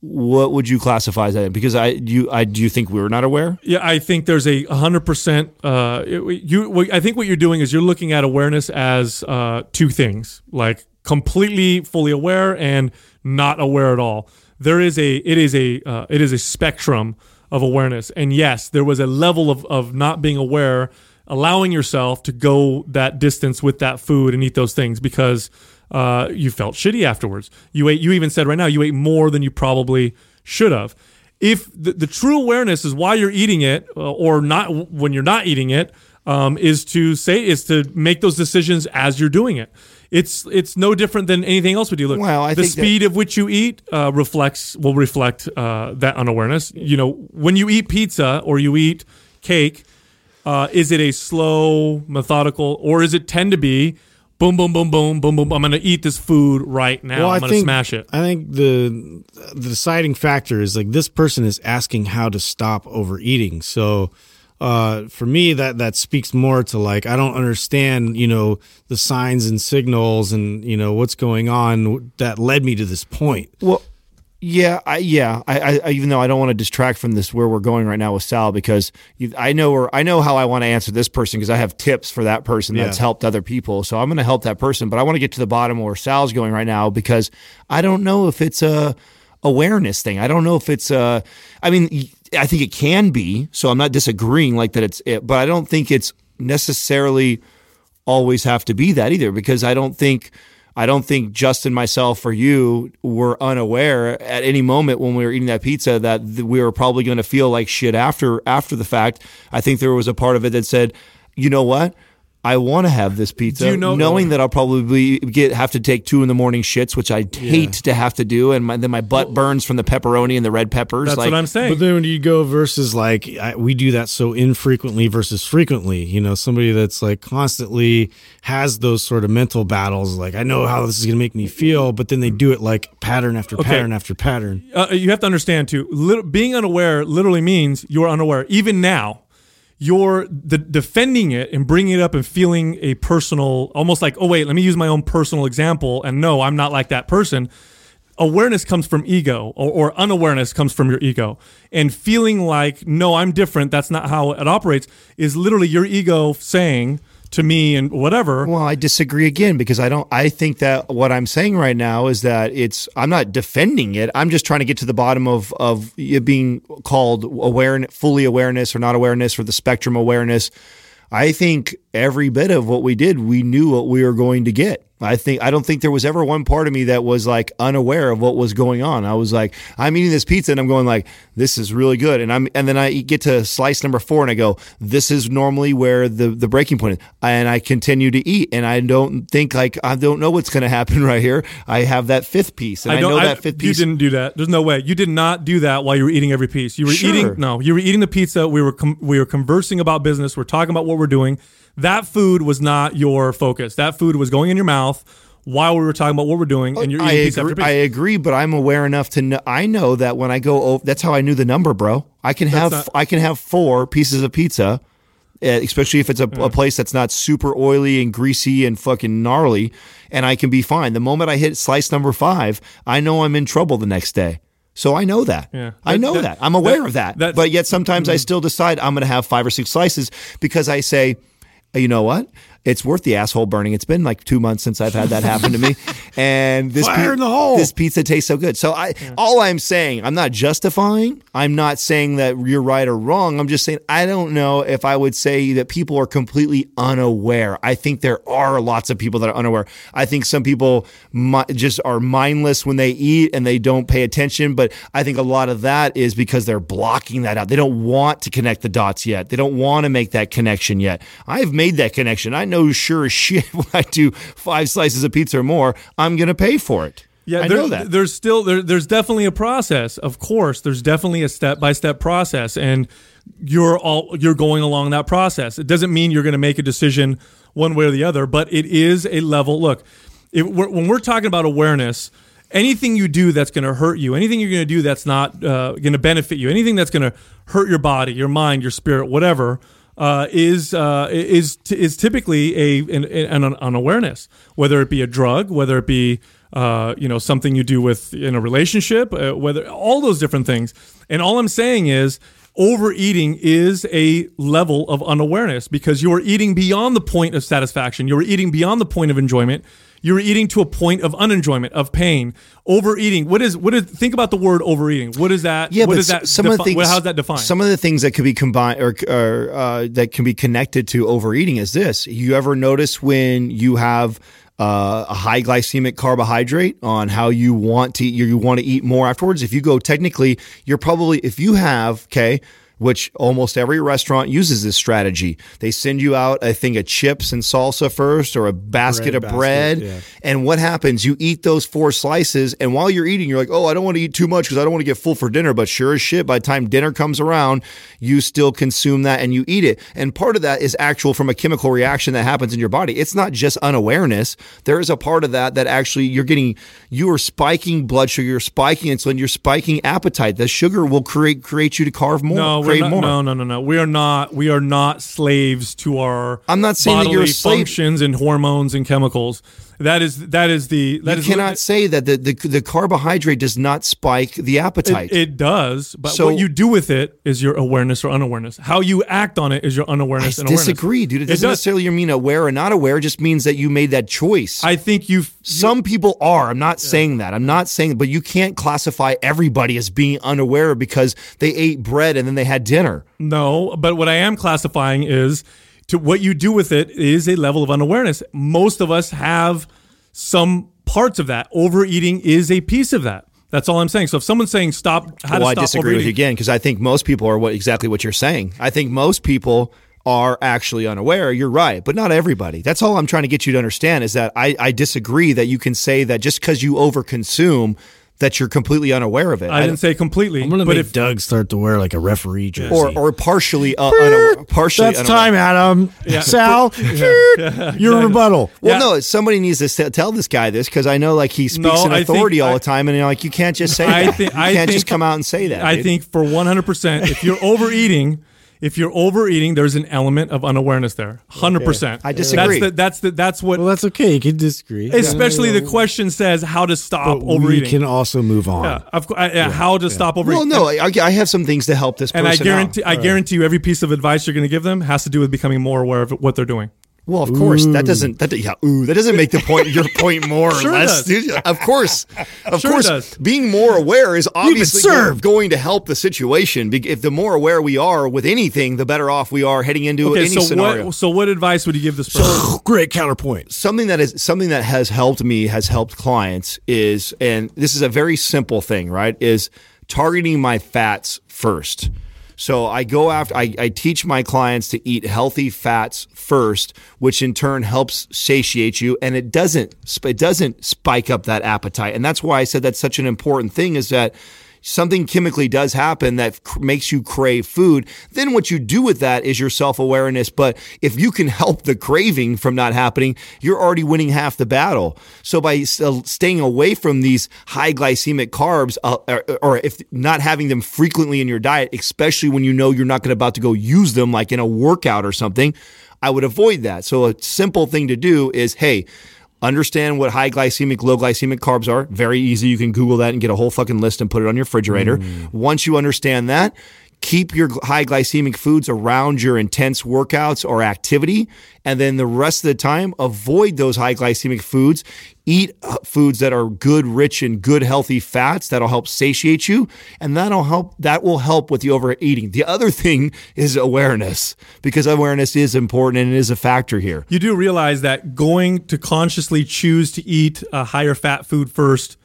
Speaker 3: What would you classify as that? Because I you I do you think we were not aware?
Speaker 2: Yeah, I think there's a hundred percent. Uh, it- you, I think what you're doing is you're looking at awareness as uh, two things, like completely fully aware and not aware at all. There is a, it is a, uh, it is a spectrum of awareness, and yes, there was a level of of not being aware, allowing yourself to go that distance with that food and eat those things because uh, you felt shitty afterwards. You ate. You even said right now you ate more than you probably should have if the, the true awareness is why you're eating it uh, or not when you're not eating it um, is to say is to make those decisions as you're doing it it's it's no different than anything else we do look
Speaker 3: Well, I
Speaker 2: the
Speaker 3: think that-
Speaker 2: speed of which you eat uh, reflects will reflect uh, that unawareness you know when you eat pizza or you eat cake uh, is it a slow methodical or is it tend to be boom boom boom boom boom boom i'm gonna eat this food right now i'm gonna smash it
Speaker 4: I think the the deciding factor is like this person is asking how to stop overeating. So uh, for me, that that speaks more to like I don't understand, you know, the signs and signals and you know what's going on that led me to this point.
Speaker 3: Well, Yeah, I, yeah. I, I, even though I don't want to distract from this where we're going right now with Sal, because you, I know where I know how I want to answer this person because I have tips for that person that's
Speaker 4: Yeah.
Speaker 3: helped other people. So I'm going to help that person, but I want to get to the bottom of where Sal's going right now because I don't know if it's a awareness thing. I don't know if it's a. I mean, I think it can be. So I'm not disagreeing like that. It's it, but I don't think it's necessarily always have to be that either because I don't think I don't think Justin, myself, or you were unaware at any moment when we were eating that pizza that we were probably going to feel like shit after after the fact. I think there was a part of it that said, you know what. I want to have this pizza,
Speaker 2: you know-
Speaker 3: knowing that I'll probably get have to take two in the morning shits, which I hate to have to do, and my, then my butt burns from the pepperoni and the red peppers.
Speaker 2: That's
Speaker 3: like,
Speaker 2: what I'm saying.
Speaker 4: But then when you go versus like I, we do that so infrequently versus frequently, you know, somebody that's like constantly has those sort of mental battles, like I know how this is going to make me feel, but then they do it like pattern after pattern after pattern.
Speaker 2: uh, you have to understand too. Lit- being unaware literally means you're unaware. Even now, you're the, defending it and bringing it up and feeling a personal, almost like, oh wait, let me use my own personal example. And no, I'm not like that person. Awareness comes from ego, or, or unawareness comes from your ego. And feeling like, no, I'm different. That's not how it operates. Is literally your ego saying to me and whatever.
Speaker 3: Well, I disagree again because I don't. I think that what I'm saying right now is that it's. I'm not defending it. I'm just trying to get to the bottom of of it being called awareness, fully awareness, or not awareness, or the spectrum awareness. I think every bit of what we did, we knew what we were going to get. I think I don't think there was ever one part of me that was like unaware of what was going on. I was like, I'm eating this pizza and I'm going like, this is really good, and I'm and then I get to slice number four and I go, this is normally where the the breaking point is, and I continue to eat, and I don't think like I don't know what's going to happen right here. I have that fifth piece, and I,
Speaker 2: don't-
Speaker 3: know that fifth piece.
Speaker 2: You didn't do that. There's no way. You did not do that while you were eating every piece. You were
Speaker 3: Sure.
Speaker 2: eating no. You were eating the pizza. We were com- we were conversing about business. We're talking about what we're doing. That food was not your focus. That food was going in your mouth while we were talking about what we're doing, and you're eating
Speaker 3: I
Speaker 2: piece
Speaker 3: agree,
Speaker 2: after piece.
Speaker 3: I agree, but I'm aware enough to know. I know that when I go over, that's how I knew the number, bro. I can have
Speaker 2: not-
Speaker 3: I can have four pieces of pizza, eh, especially if it's a, a place that's not super oily and greasy and fucking gnarly, and I can be fine. The moment I hit slice number five, I know I'm in trouble the next day. So I know that.
Speaker 2: Yeah.
Speaker 3: I
Speaker 2: That-
Speaker 3: know that,
Speaker 2: that-
Speaker 3: I'm aware
Speaker 2: that-
Speaker 3: of that.
Speaker 2: that's-
Speaker 3: but yet sometimes I still decide I'm going to have five or six slices because I say, you know what? It's worth the asshole burning. It's been like two months since I've had that happen to me, and this
Speaker 4: Fire in the hole.
Speaker 3: this pizza tastes so good. So I, all I'm saying, I'm not justifying. I'm not saying that you're right or wrong. I'm just saying I don't know if I would say that people are completely unaware. I think there are lots of people that are unaware. I think some people mi- just are mindless when they eat and they don't pay attention. But I think a lot of that is because they're blocking that out. They don't want to connect the dots yet. They don't want to make that connection yet. I've made that connection. I know sure as shit when I do five slices of pizza or more, I'm going to pay for it.
Speaker 2: Yeah,
Speaker 3: I
Speaker 2: there-
Speaker 3: know that.
Speaker 2: There's still there, there's definitely a process. Of course, there's definitely a step by step process, and you're all you're going along that process. It doesn't mean you're going to make a decision one way or the other, but it is a level. Look, if we're, when we're talking about awareness, anything you do that's going to hurt you, anything you're going to do that's not uh, going to benefit you, anything that's going to hurt your body, your mind, your spirit, whatever. Uh, is uh, is is typically a an, an, an awareness, whether it be a drug, whether it be uh, you know something you do with in a relationship, uh, whether all those different things. And all I'm saying is overeating is a level of unawareness because you are eating beyond the point of satisfaction. You're eating beyond the point of enjoyment. You're eating to a point of unenjoyment, of pain. Overeating. What is what is? Think about the word overeating. What is that?
Speaker 3: Yeah,
Speaker 2: what
Speaker 3: but
Speaker 2: is that?
Speaker 3: some of the things.
Speaker 2: how's that defined?
Speaker 3: Some of the things that could be combined or, or uh, that can be connected to overeating is this. You ever notice when you have uh, a high glycemic carbohydrate on how you want to you want to eat more afterwards? If you go technically, you're probably if you have okay. Which almost every restaurant uses this strategy. They send you out a thing of chips and salsa first, or a basket
Speaker 4: Bread
Speaker 3: of
Speaker 4: basket,
Speaker 3: bread,
Speaker 4: yeah.
Speaker 3: and what happens? You eat those four slices, and while you're eating, you're like, oh, I don't want to eat too much because I don't want to get full for dinner. But sure as shit, by the time dinner comes around, you still consume that and you eat it. And part of that is actual from a chemical reaction that happens in your body. It's not just unawareness. There is a part of that that actually you're getting, you are spiking blood sugar, you're spiking insulin, you're spiking appetite. The sugar will create create you to carve more,
Speaker 2: no, not,
Speaker 3: more.
Speaker 2: no, no, no, no. We are not. We are not slaves to our.
Speaker 3: I'm not saying that you're
Speaker 2: functions and hormones and chemicals. That is that is the that
Speaker 3: you
Speaker 2: is
Speaker 3: cannot say that the, the the carbohydrate does not spike the appetite.
Speaker 2: It, it does, but
Speaker 3: So-
Speaker 2: what you do with it is your awareness or unawareness. How you act on it is your
Speaker 3: I
Speaker 2: unawareness and awareness.
Speaker 3: I disagree, dude. It doesn't
Speaker 2: does.
Speaker 3: necessarily mean aware or not aware. It just means that you made that choice.
Speaker 2: I think you
Speaker 3: Some people are. I'm not saying that. I'm not saying, but you can't classify everybody as being unaware because they ate bread and then they had dinner.
Speaker 2: No, but what I am classifying is to what you do with it is a level of unawareness. Most of us have some parts of that. Overeating is a piece of that. That's all I'm saying. So if someone's saying stop, how
Speaker 3: well, I
Speaker 2: to stop
Speaker 3: disagree with you again because I think most people are what exactly what you're saying. I think most people are actually unaware. You're right, but not everybody. That's all I'm trying to get you to understand is that I, I disagree that you can say that just because you overconsume that you're completely unaware of it.
Speaker 2: I didn't say completely,
Speaker 4: I'm gonna
Speaker 2: but
Speaker 4: make
Speaker 2: if
Speaker 4: Doug start to wear like a referee jersey.
Speaker 3: or or partially uh, unaware, partially
Speaker 4: That's
Speaker 3: unaware.
Speaker 4: time, Adam. Yeah. Sal, your rebuttal.
Speaker 3: Well,
Speaker 2: Yeah.
Speaker 3: no, somebody needs to s- tell this guy this because I know like he speaks
Speaker 2: No,
Speaker 3: in authority all
Speaker 2: I-
Speaker 3: the time, and you're like you can't just say
Speaker 2: I
Speaker 3: that.
Speaker 2: think-
Speaker 3: you
Speaker 2: I
Speaker 3: can't just come out and say that.
Speaker 2: I
Speaker 3: dude.
Speaker 2: think for 100%, if you're overeating, if you're overeating, there's an element of unawareness there. 100%.
Speaker 3: I disagree.
Speaker 2: That's the, that's the, that's what
Speaker 4: Well, that's okay. You can disagree.
Speaker 2: especially the question says how to stop
Speaker 4: but we can also move on.
Speaker 2: yeah, of course, uh, how to stop overeating.
Speaker 3: Well, no, I, I have some things to help this person.
Speaker 2: and I
Speaker 3: out.
Speaker 2: guarantee, I guarantee you, every piece of advice you're going to give them has to do with becoming more aware of what they're doing.
Speaker 3: Well, of course, that doesn't that yeah, ooh, that doesn't make the point your point more
Speaker 2: Sure
Speaker 3: or less.
Speaker 2: does.
Speaker 3: Of course, of
Speaker 2: Sure
Speaker 3: course,
Speaker 2: does.
Speaker 3: being more aware is obviously going to help the situation. If the more aware we are with anything, the better off we are heading into
Speaker 2: Okay,
Speaker 3: any
Speaker 2: so
Speaker 3: scenario.
Speaker 2: what? So what advice would you give this person?
Speaker 4: Great counterpoint.
Speaker 3: something that is something that has helped me has helped clients is and this is a very simple thing right is targeting my fats first so i go after I, I teach my clients to eat healthy fats first which in turn helps satiate you and it doesn't it doesn't spike up that appetite. And that's why i said that's such an important thing is that something chemically does happen that cr- makes you crave food, then what you do with that is your self awareness. But if you can help the craving from not happening, you're already winning half the battle. So by uh, staying away from these high glycemic carbs, uh, or, or if not having them frequently in your diet, especially when you know you're not going about to go use them, like in a workout or something, I would avoid that. So a simple thing to do is, hey. Understand what high glycemic, low glycemic carbs are. Very easy. You can Google that and get a whole fucking list and put it on your refrigerator. Mm. Once you understand that, keep your high glycemic foods around your intense workouts or activity. And then the rest of the time, avoid those high glycemic foods. Eat uh, foods that are good, rich in good, healthy fats that'll help satiate you. And that'll help, that will help with the overeating. The other thing is awareness because awareness is important and it is a factor here.
Speaker 2: You do realize that going to consciously choose to eat a higher fat food first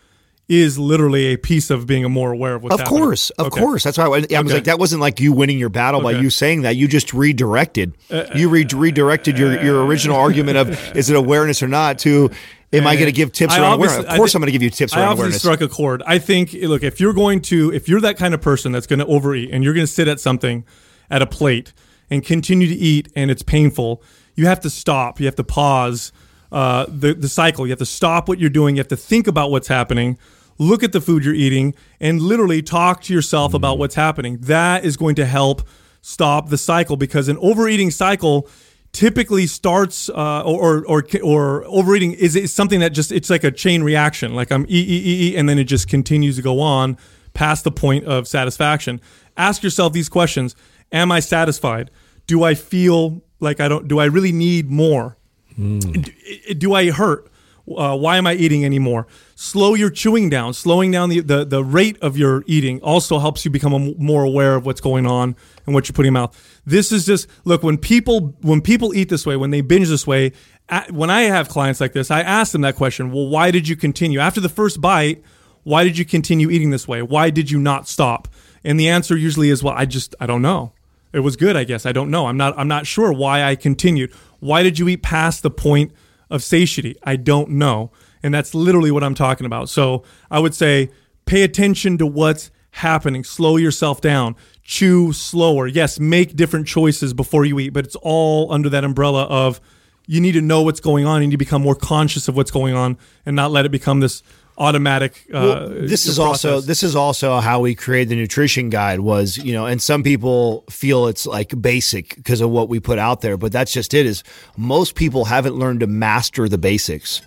Speaker 2: is literally a piece of being more aware of what's
Speaker 3: Of
Speaker 2: happening.
Speaker 3: course, of
Speaker 2: Okay.
Speaker 3: course. That's why I, I was
Speaker 2: Okay.
Speaker 3: like, that wasn't like you winning your battle by you saying that. You just redirected. Uh, uh, you re- redirected your, your original argument of is it awareness or not to am I going to give tips
Speaker 2: I
Speaker 3: around awareness? Of course,
Speaker 2: thi-
Speaker 3: I'm going to give you tips
Speaker 2: I
Speaker 3: around
Speaker 2: obviously
Speaker 3: awareness.
Speaker 2: struck a chord. I think, look, if you're going to, if you're that kind of person that's going to overeat and you're going to sit at something at a plate and continue to eat and it's painful, you have to stop. You have to pause uh, the the cycle. You have to stop what you're doing. You have to think about what's happening. Look at the food you're eating and literally talk to yourself about what's happening. That is going to help stop the cycle because an overeating cycle typically starts uh, or, or or or overeating is, is something that just it's like a chain reaction. Like I'm eat eat eat, eat and then it just continues to go on past the point of satisfaction. Ask yourself these questions: Am I satisfied? Do I feel like I don't? Do I really need more? Do, do I hurt? Uh, why am I eating anymore? Slow your chewing down. Slowing down the, the, the rate of your eating also helps you become more aware of what's going on and what you're putting in your mouth. This is just look when people when people eat this way, when they binge this way. At, when I have clients like this, I ask them that question. Well, why did you continue after the first bite? Why did you continue eating this way? Why did you not stop? And the answer usually is, well, I just I don't know. It was good, I guess. I don't know. I'm not I'm not sure why I continued. Why did you eat past the point of satiety? I don't know. And that's literally what I'm talking about. So I would say pay attention to what's happening. Slow yourself down. Chew slower. Yes, make different choices before you eat, but it's all under that umbrella of you need to know what's going on and you become more conscious of what's going on and not let it become this automatic uh,
Speaker 3: Well, this is also this is also how we created the nutrition guide was you know and some people feel it's like basic because of what we put out there but that's just it is most people haven't learned to master the basics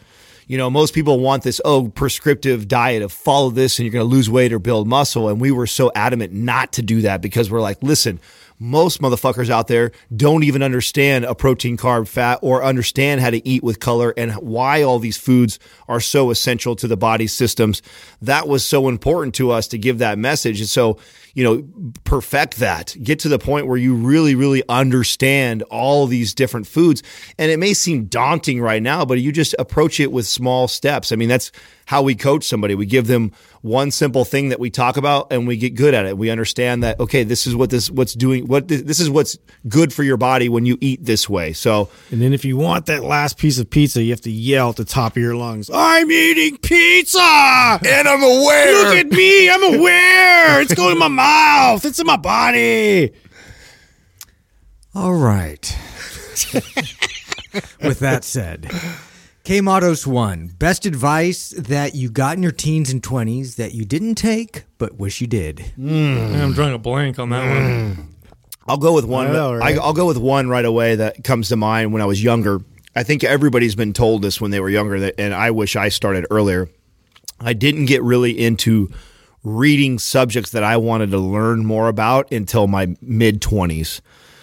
Speaker 3: you know, most people want this, oh, prescriptive diet of follow this and you're going to lose weight or build muscle. And we were so adamant not to do that because we're like, listen, most motherfuckers out there don't even understand a protein, carb, fat, or understand how to eat with color and why all these foods are so essential to the body's systems. That was so important to us to give that message. And so, you know, perfect that, get to the point where you really, really understand all these different foods. And it may seem daunting right now, but you just approach it with small steps. I mean, that's how we coach somebody. We give them one simple thing that we talk about and we get good at it. We understand that, okay, this is what this, what's doing, what this is what's good for your body when you eat this way. So,
Speaker 4: And then if you want that last piece of pizza, you have to yell at the top of your lungs, I'm eating pizza!
Speaker 3: and I'm aware.
Speaker 4: Look at me, I'm aware! It's going in my mouth, it's in my body.
Speaker 5: All right. With that said, K Matos one best advice that you got in your teens and twenties that you didn't take but wish you did.
Speaker 2: Man, I'm drawing a blank on that one. Mm.
Speaker 3: I'll go with one.
Speaker 4: I know, right?
Speaker 3: I, I'll go with one right away that comes to mind when I was younger. I think everybody's been told this when they were younger, that, and I wish I started earlier. I didn't get really into reading subjects that I wanted to learn more about until my mid 20s.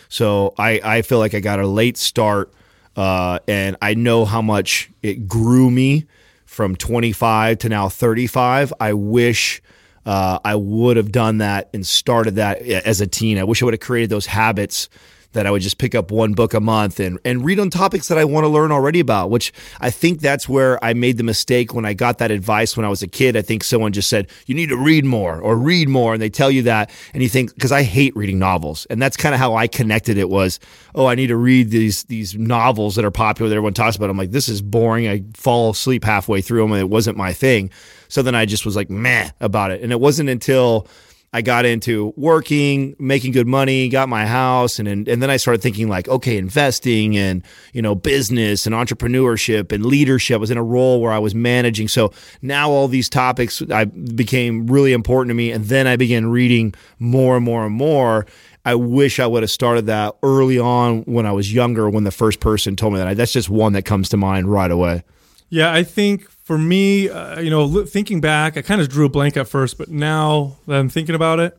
Speaker 3: So I, I feel like I got a late start, uh, and I know how much it grew me from 25 to now 35. I wish uh, I would have done that and started that as a teen. I wish I would have created those habits that I would just pick up one book a month and, and read on topics that I want to learn already about, which I think that's where I made the mistake when I got that advice when I was a kid. I think someone just said, you need to read more or read more. And they tell you that. And you think, because I hate reading novels. And that's kind of how I connected it was, oh, I need to read these, these novels that are popular that everyone talks about. I'm like, this is boring. I fall asleep halfway through them and it wasn't my thing. So then I just was like, meh about it. And it wasn't until I got into working, making good money, got my house, and and then I started thinking like, okay, investing and you know business and entrepreneurship and leadership. I was in a role where I was managing, so now all these topics I became really important to me, and then I began reading more and more and more. I wish I would have started that early on when I was younger, when the first person told me that. That's just one that comes to mind right away.
Speaker 2: Yeah, I think for me, uh, you know, thinking back, I kind of drew a blank at first, but now that I'm thinking about it,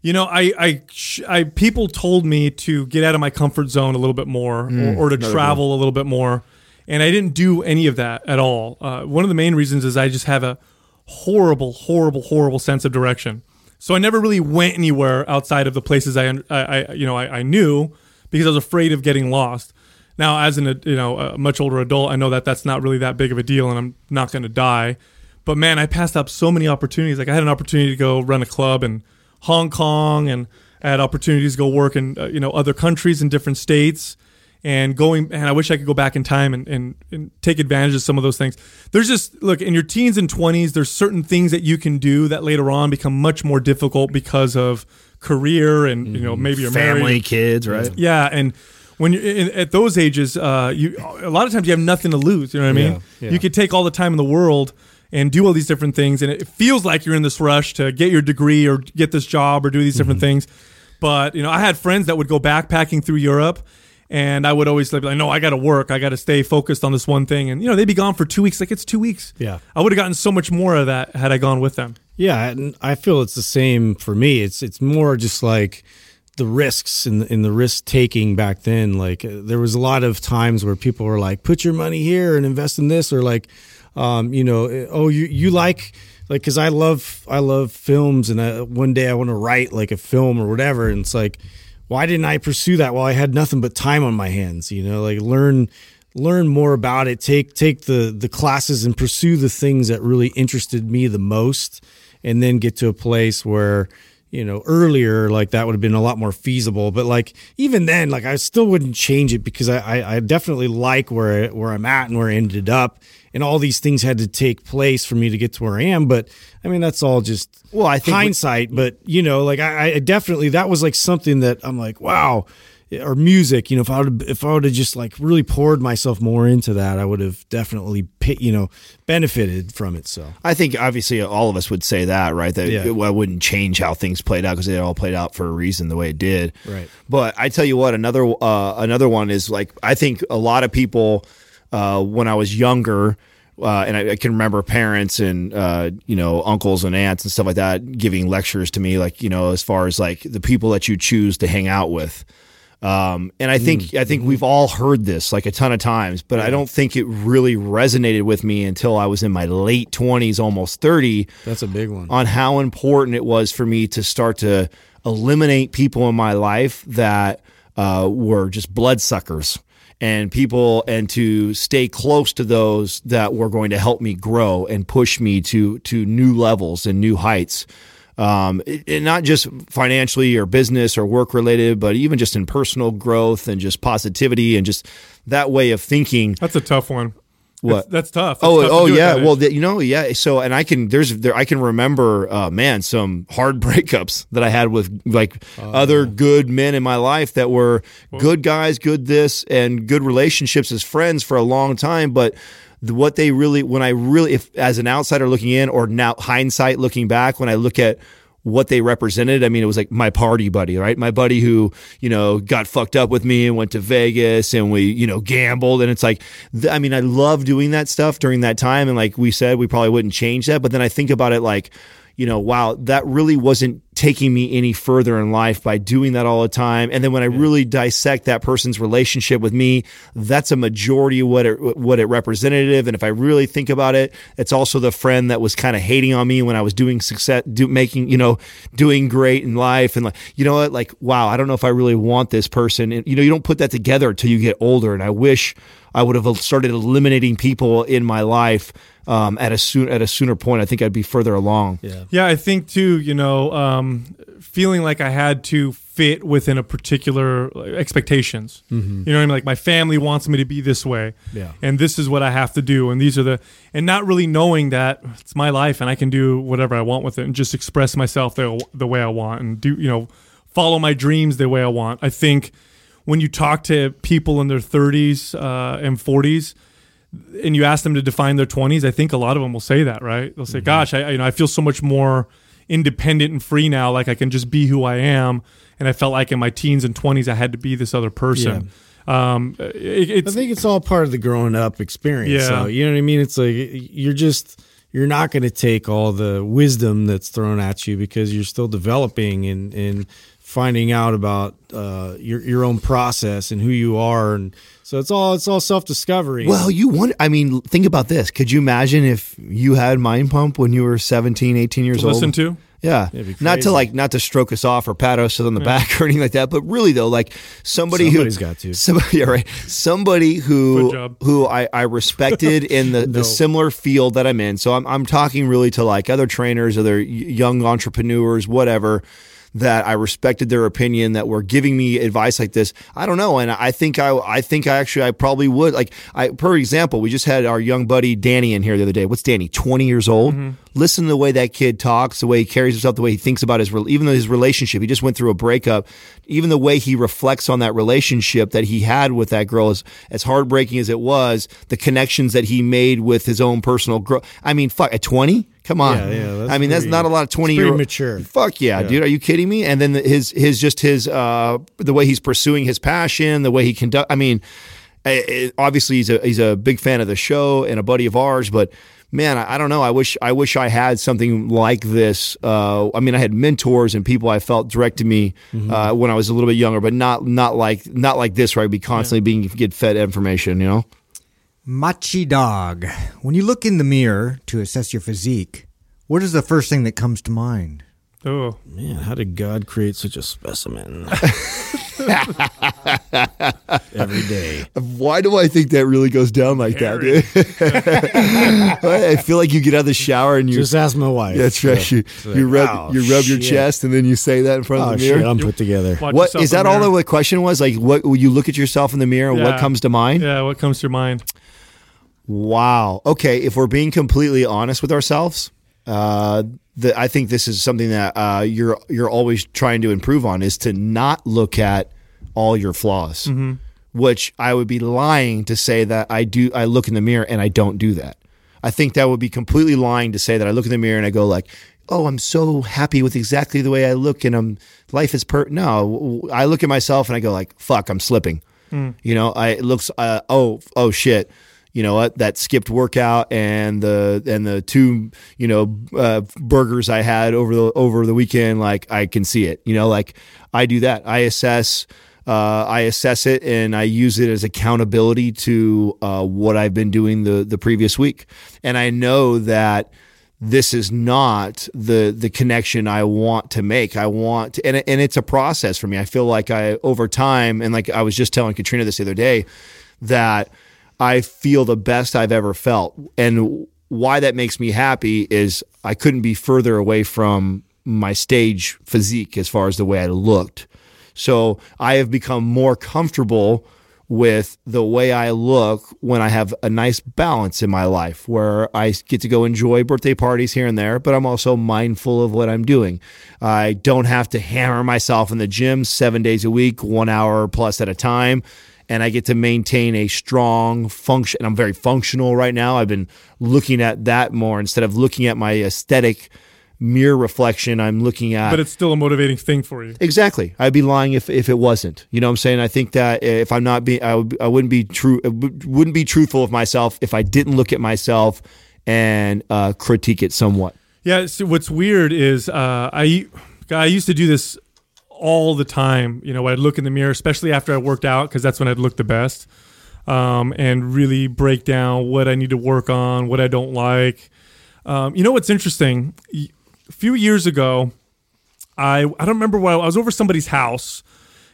Speaker 2: you know, I, I, I, people told me to get out of my comfort zone a little bit more, or, or to travel a little bit more, and I didn't do any of that at all. Uh, one of the main reasons is I just have a horrible, horrible, horrible sense of direction. So I never really went anywhere outside of the places I, I, I you know, I, I knew because I was afraid of getting lost. Now, as an you know a much older adult, I know that that's not really that big of a deal, and I'm not going to die. But man, I passed up so many opportunities. Like I had an opportunity to go run a club in Hong Kong, and I had opportunities to go work in uh, you know other countries in different states. And going, and I wish I could go back in time and, and, and take advantage of some of those things. There's just look in your teens and 20s. There's certain things that you can do that later on become much more difficult because of career and you know maybe you're married.
Speaker 3: Family, kids, right?
Speaker 2: Yeah, and when you're in, at those ages, uh, you a lot of times you have nothing to lose. You know what I mean?
Speaker 4: Yeah, yeah.
Speaker 2: You could take all the time in the world and do all these different things, and it feels like you're in this rush to get your degree or get this job or do these different things. But you know, I had friends that would go backpacking through Europe. And I would always be like, no, I got to work. I got to stay focused on this one thing. And, you know, they'd be gone for two weeks. Like, it's two weeks.
Speaker 4: Yeah.
Speaker 2: I would have gotten so much more of that had I gone with them.
Speaker 4: Yeah, and I feel it's the same for me. It's it's more just like the risks and in, the risk taking back then. Like uh, there was a lot of times where people were like, "Put your money here and invest in this," or like, um, you know, uh, oh, you you like like because I love I love films, and I, one day I want to write like a film or whatever, and it's like, why didn't I pursue that? Well, I had nothing but time on my hands. You know, like learn learn more about it take take the the classes and pursue the things that really interested me the most and then get to a place where you know earlier like that would have been a lot more feasible. But like even then like i still wouldn't change it because i i, I definitely like where I, where i'm at and where i ended up. And all these things had to take place for me to get to where i am. But i mean that's all just
Speaker 3: Well, I think we-
Speaker 4: hindsight. But you know like i, I definitely that was like something that i'm like wow or music you know if i would if i would have just like really poured myself more into that i would have definitely you know benefited from it so
Speaker 3: I think obviously all of us would say that, right? That
Speaker 4: Yeah.
Speaker 3: it wouldn't change how things played out because they all played out for a reason the way it did.
Speaker 4: Right.
Speaker 3: But I tell you what, another uh, another one is like I think a lot of people uh, when I was younger uh, and I, I can remember parents and uh, you know uncles and aunts and stuff like that giving lectures to me, like you know, as far as like the people that you choose to hang out with. Um, and I think I think we've all heard this like a ton of times, but I don't think it really resonated with me until I was in my late twenties, almost thirty,
Speaker 4: That's a big one.
Speaker 3: on how important it was for me to start to eliminate people in my life that uh, were just bloodsuckers and people and to stay close to those that were going to help me grow and push me to to new levels and new heights um, it- it- not just financially or business or work related, but even just in personal growth and just positivity and just that way of thinking.
Speaker 2: That's a tough one.
Speaker 3: What?
Speaker 2: That's, that's tough. That's
Speaker 3: Oh,
Speaker 2: tough
Speaker 3: oh
Speaker 2: at
Speaker 3: yeah. Well, you know, yeah. So, and I can there's there I can remember, uh, man, some hard breakups that I had with like
Speaker 2: Oh,
Speaker 3: other good men in my life that were good guys, good this, and good relationships as friends for a long time, but. What they really, when I really, if as an outsider looking in, or now hindsight looking back, when I look at what they represented. I mean, it was like my party buddy, right? My buddy who, you know, got fucked up with me and went to Vegas and we, you know, gambled. And it's like, th- I mean, I love doing that stuff during that time. And like we said, we probably wouldn't change that. But then I think about it like, you know, wow, that really wasn't taking me any further in life by doing that all the time. And then when I really dissect that person's relationship with me, that's a majority of what it what it representative. And if I really think about it, it's also the friend that was kind of hating on me when I was doing success, do, making you know, doing great in life, and like you know what, like wow, I don't know if I really want this person. And you know, you don't put that together until you get older. And I wish I would have started eliminating people in my life. Um, at a soon at a sooner point, I think I'd be further along.
Speaker 4: Yeah.
Speaker 2: Yeah, I think too, you know, um, Um, feeling like I had to fit within a particular like, expectations. Mm-hmm. You know what I mean? Like my family wants me to be this way.
Speaker 4: Yeah.
Speaker 2: And this is what I have to do. And these are the, and not really knowing that it's my life and I can do whatever I want with it and just express myself the, the way I want and do, you know, follow my dreams the way I want. I think when you talk to people in their 30s uh, and 40s, and you ask them to define their 20s, I think a lot of them will say that, right? They'll say, mm-hmm. "Gosh, I I- you know I feel so much more independent and free now. Like I can just be who I am." And I felt like in my teens and 20s, I had to be this other person. Um, it,
Speaker 4: I think it's all part of the growing up experience.
Speaker 2: Yeah.
Speaker 4: So, you know what I mean? It's like you're just you're not going to take all the wisdom that's thrown at you because you're still developing and and finding out about uh, your your own process and who you are, and so it's all it's all self discovery.
Speaker 3: Well, you want, I mean, think about this. Could you imagine if you had Mind Pump when you were 17, 18 years old?
Speaker 2: listen to.
Speaker 3: Yeah. Not to like, not to stroke us off or pat us on the back or anything like that, but really though, like somebody
Speaker 4: Somebody's
Speaker 3: who,
Speaker 4: got to.
Speaker 3: somebody, yeah, right. Somebody who, who I, I respected in the, the similar field that I'm in. So I'm, I'm talking really to like other trainers, other young entrepreneurs, whatever that I respected their opinion that were giving me advice like this. I don't know. And I think I, I think I actually, I probably would like, I, per example, we just had our young buddy Danny in here the other day. What's Danny? 20 years old. Mm-hmm. Listen to the way that kid talks, the way he carries himself, the way he thinks about his, even though his relationship, he just went through a breakup, even the way he reflects on that relationship that he had with that girl is as heartbreaking as it was, the connections that he made with his own personal growth. I mean, fuck, at 20? Come on.
Speaker 4: Yeah, yeah,
Speaker 3: I mean, that's not a lot of 20
Speaker 4: it's pretty
Speaker 3: year
Speaker 4: mature.
Speaker 3: Fuck yeah, dude. Are you kidding me? And then his his just his uh the way he's pursuing his passion, the way he conduct. I mean, eh, obviously he's a he's a big fan of the show and a buddy of ours, but. Man, I, I don't know. I wish I wish I had something like this. Uh, I mean, I had mentors and people I felt directed me uh, when I was a little bit younger, but not not like not like this. Where I'd be constantly being get fed information. You know.
Speaker 5: Machi dog. When you look in the mirror to assess your physique, what is the first thing that comes to mind?
Speaker 2: Oh,
Speaker 4: man, how did God create such a specimen? Every day.
Speaker 3: Why do I think that really goes down like that, dude? I feel like you get out of the shower and you
Speaker 4: Just ask my wife.
Speaker 3: That's right.
Speaker 4: So,
Speaker 3: You,
Speaker 4: like,
Speaker 3: you rub
Speaker 4: wow,
Speaker 3: you rub your
Speaker 4: shit.
Speaker 3: chest and then you say that in front
Speaker 4: Oh
Speaker 3: of the
Speaker 4: shit,
Speaker 3: mirror.
Speaker 4: I'm put together.
Speaker 2: watch
Speaker 3: What
Speaker 2: yourself
Speaker 3: is that? All the question was like, what will you look at yourself in the mirror? and What comes to mind?
Speaker 2: Yeah, what comes to your mind?
Speaker 3: Wow. Okay, if we're being completely honest with ourselves, uh, the, I think this is something that uh, you're you're always trying to improve on is to not look at all your flaws.
Speaker 2: Mm-hmm.
Speaker 3: Which I would be lying to say that I do. I look in the mirror and I don't do that. I think that would be completely lying to say that I look in the mirror and I go like, "Oh, I'm so happy with exactly the way I look and I'm life is per." No, I look at myself and I go like, "Fuck, I'm slipping." You know, I it looks. Uh, oh, oh shit. You know what that skipped workout and the and the two you know uh, burgers I had over the over the weekend like I can see it you know like I do that I assess uh, I assess it and I use it as accountability to uh, what I've been doing the the previous week and I know that this is not the the connection I want to make. I want to, and and it's a process for me. I feel like I over time and like I was just telling Katrina this the other day that I feel the best I've ever felt. And why that makes me happy is I couldn't be further away from my stage physique as far as the way I looked. So I have become more comfortable with the way I look when I have a nice balance in my life where I get to go enjoy birthday parties here and there, but I'm also mindful of what I'm doing. I don't have to hammer myself in the gym seven days a week, one hour plus at a time. And I get to maintain a strong function. I'm very functional right now. I've been looking at that more instead of looking at my aesthetic mirror reflection I'm looking at.
Speaker 2: But it's still a motivating thing for you.
Speaker 3: Exactly. I'd be lying if, if it wasn't. You know what I'm saying? I think that if I'm not being, I, would, I wouldn't be true, wouldn't be truthful of myself if I didn't look at myself and uh, critique it somewhat.
Speaker 2: Yeah. So what's weird is uh, I, I used to do this all the time. You know, I'd look in the mirror, especially after I worked out, because that's when I'd look the best, um, and really break down what I need to work on, what I don't like. Um, you know what's interesting? a few years ago, I I don't remember what I was over somebody's house,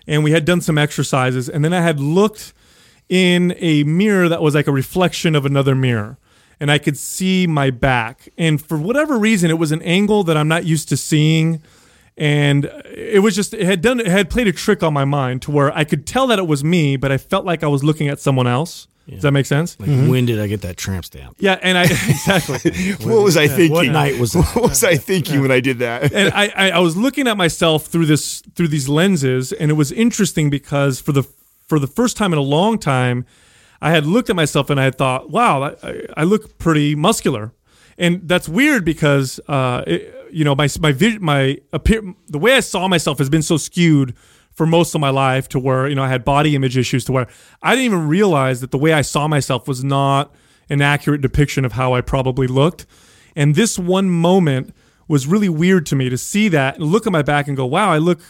Speaker 2: and we had done some exercises, and then I had looked in a mirror that was like a reflection of another mirror, and I could see my back, and for whatever reason, it was an angle that I'm not used to seeing. And it was just it had done it had played a trick on my mind to where I could tell that it was me, but I felt like I was looking at someone else. Does that make sense?
Speaker 4: Like, when did I get that tramp stamp?
Speaker 2: Yeah, and I exactly.
Speaker 3: what was I thinking?
Speaker 4: What night was that?
Speaker 3: What was I thinking when I did that?
Speaker 2: and I, I, I was looking at myself through this through these lenses, and it was interesting because for the for the first time in a long time, I had looked at myself and I had thought, "Wow, I, I look pretty muscular," and that's weird because uh, it, you know my my vision my appear the way I saw myself has been so skewed for most of my life to where you know I had body image issues to where I didn't even realize that the way I saw myself was not an accurate depiction of how I probably looked. And this one moment was really weird to me to see that and look at my back and go, "Wow, I look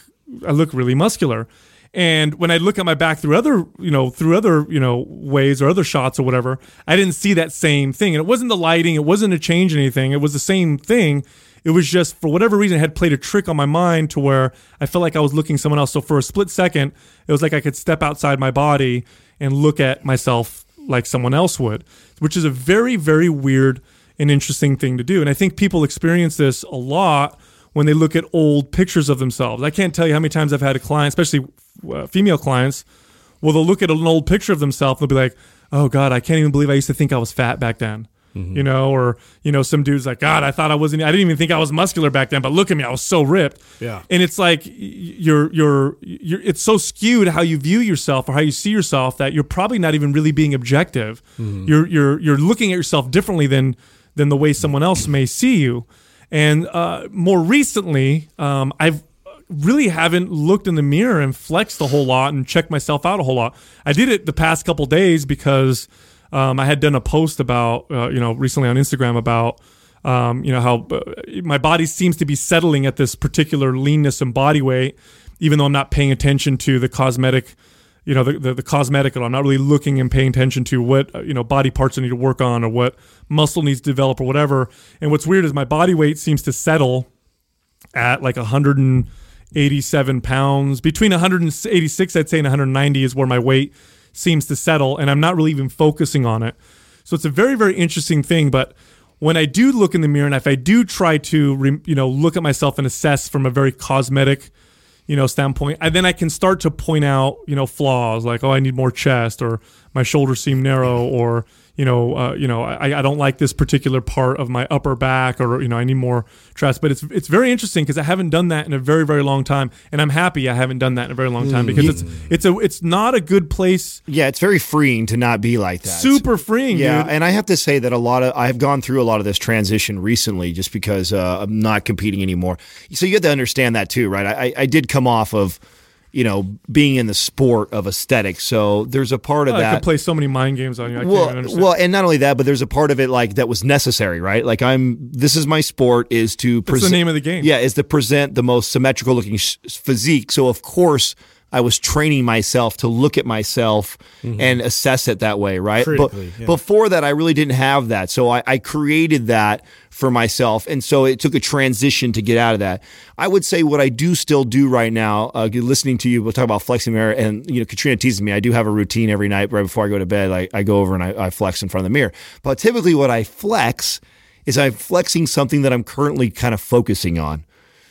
Speaker 2: I look really muscular." And when I look at my back through other, you know, through other, you know, ways or other shots or whatever, I didn't see that same thing. And it wasn't the lighting, it wasn't a change in anything. It was the same thing. It was just for whatever reason it had played a trick on my mind to where I felt like I was looking someone else. So for a split second, it was like I could step outside my body and look at myself like someone else would, which is a very, very weird and interesting thing to do. And I think people experience this a lot when they look at old pictures of themselves. I can't tell you how many times I've had a client, especially uh, female clients, well, they'll look at an old picture of themselves and they'll be like, oh God, I can't even believe I used to think I was fat back then. You know, or you know, some dude's like, God, I thought I wasn't. I didn't even think I was muscular back then, but look at me, I was so ripped.
Speaker 4: Yeah.
Speaker 2: and it's like you're you're you're. It's so skewed how you view yourself or how you see yourself that you're probably not even really being objective. You're you're you're looking at yourself differently than than the way someone else may see you. And uh, more recently, um, I've really haven't looked in the mirror and flexed a whole lot and checked myself out a whole lot. I did it the past couple days because um, I had done a post about, uh, you know, recently on Instagram about, um, you know, how uh, my body seems to be settling at this particular leanness and body weight, even though I'm not paying attention to the cosmetic, you know, the, the, the cosmetic, I'm not really looking and paying attention to what, uh, you know, body parts I need to work on or what muscle needs to develop or whatever. And what's weird is my body weight seems to settle at like 187 pounds. Between 186, I'd say, and 190 is where my weight seems to settle, and I'm not really even focusing on it. So it's a very, very interesting thing. But when I do look in the mirror, and if I do try to, re- you know, look at myself and assess from a very cosmetic, you know, standpoint, I, then I can start to point out, you know, flaws like, oh, I need more chest, or my shoulders seem narrow, or you know, uh, you know, I, I don't like this particular part of my upper back, or you know, I need more chest. But it's it's very interesting because I haven't done that in a very very long time, and I'm happy I haven't done that in a very long time because it's it's a it's not a good place.
Speaker 3: Yeah, it's very freeing to not be like that.
Speaker 2: Super freeing,
Speaker 3: Yeah,
Speaker 2: dude.
Speaker 3: and I have to say that a lot of I've gone through a lot of this transition recently, just because uh, I'm not competing anymore. So you have to understand that too, right? I, I did come off of, you know, being in the sport of aesthetics. So there's a part of
Speaker 2: I
Speaker 3: that.
Speaker 2: I could play so many mind games on you. I
Speaker 3: well,
Speaker 2: understand.
Speaker 3: well, and not only that, but there's a part of it like that was necessary, right? Like I'm, this is my sport is to
Speaker 2: present the name of the game.
Speaker 3: Yeah, is to present the most symmetrical looking sh- physique. So of course. I was training myself to look at myself and assess it that way, right? But
Speaker 4: yeah.
Speaker 3: before that, I really didn't have that. So I, I created that for myself. And so it took a transition to get out of that. I would say what I do still do right now, uh, listening to you, we'll talk about flexing mirror. And, you know, Katrina teases me. I do have a routine every night right before I go to bed. I, I go over and I, I flex in front of the mirror. But typically what I flex is I'm flexing something that I'm currently kind of focusing on.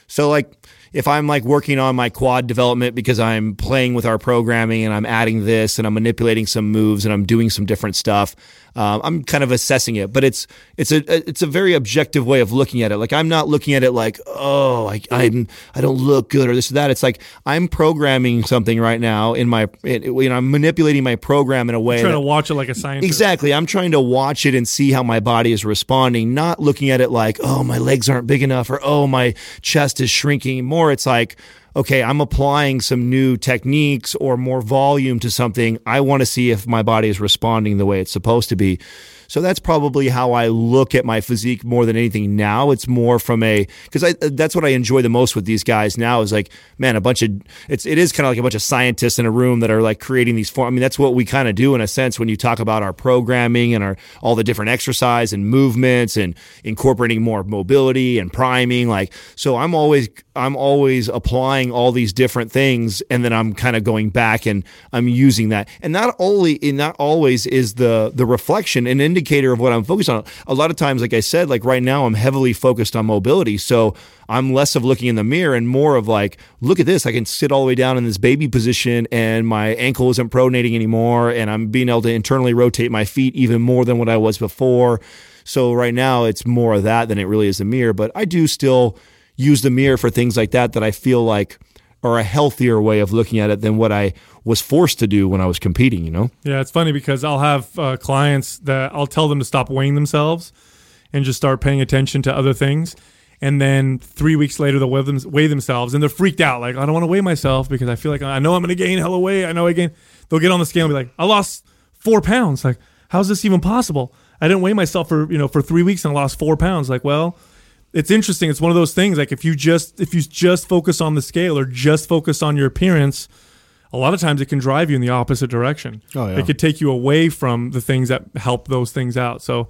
Speaker 3: So like if I'm like working on my quad development because I'm playing with our programming and I'm adding this and I'm manipulating some moves and I'm doing some different stuff, um, I'm kind of assessing it. But it's it's a it's a very objective way of looking at it. Like I'm not looking at it like oh I I'm I don't look good or this or that. It's like I'm programming something right now in my it, you know I'm manipulating my program in a way
Speaker 2: trying
Speaker 3: that-
Speaker 2: to watch it like a scientist.
Speaker 3: Exactly. I'm trying to watch it and see how my body is responding, not looking at it like, oh, my legs aren't big enough or oh, my chest is shrinking. More, it's like, okay, I'm applying some new techniques or more volume to something. I want to see if my body is responding the way it's supposed to be. So that's probably how I look at my physique more than anything now. It's more from a because that's what I enjoy the most with these guys now is like man a bunch of it's it is kind of like a bunch of scientists in a room that are like creating these form. I mean that's what we kind of do in a sense when you talk about our programming and our all the different exercise and movements and incorporating more mobility and priming like so I'm always I'm always applying all these different things and then I'm kind of going back and I'm using that. And not only not always is the the reflection an indicator of what I'm focused on. A lot of times like I said like right now I'm heavily focused on mobility so I'm less of looking in the mirror and more of like look at this I can sit all the way down in this baby position and my ankle isn't pronating anymore and I'm being able to internally rotate my feet even more than what I was before. So right now it's more of that than it really is the mirror but I do still use the mirror for things like that that I feel like are a healthier way of looking at it than what I was forced to do when I was competing, you know?
Speaker 2: Yeah, it's funny because I'll have uh, clients that I'll tell them to stop weighing themselves and just start paying attention to other things. And then three weeks later, they'll weigh, them, weigh themselves and they're freaked out. Like, I don't want to weigh myself because I feel like I know I'm going to gain hella weight. I know I gain. They'll get on the scale and be like, I lost four pounds. Like, how's this even possible? I didn't weigh myself for, you know, for three weeks and I lost four pounds. Like, well, it's interesting. It's one of those things. Like, if you just, if you just focus on the scale or just focus on your appearance, a lot of times it can drive you in the opposite direction.
Speaker 4: Oh, yeah.
Speaker 2: It could take you away from the things that help those things out. So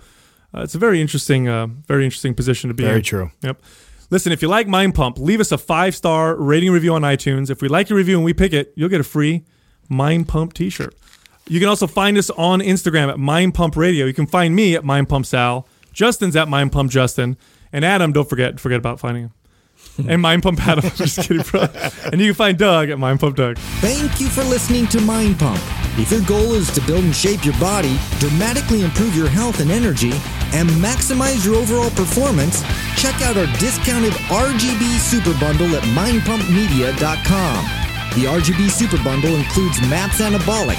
Speaker 2: uh, it's a very interesting, uh, very interesting position to be in.
Speaker 4: Very true.
Speaker 2: Yep. Listen, if you like Mind Pump, leave us a five star rating review on iTunes. If we like your review and we pick it, you'll get a free Mind Pump t shirt. You can also find us on Instagram at Mind Pump Radio. You can find me at Mind Pump Sal. Justin's at Mind Pump Justin. And Adam, don't forget forget about finding him. and Mind Pump Adam. Just kidding, bro. And you can find Doug at Mind Pump Doug.
Speaker 5: Thank you for listening to Mind Pump. If your goal is to build and shape your body, dramatically improve your health and energy, and maximize your overall performance, check out our discounted RGB Super Bundle at mindpumpmedia.com. The RGB Super Bundle includes MAPS Anabolic,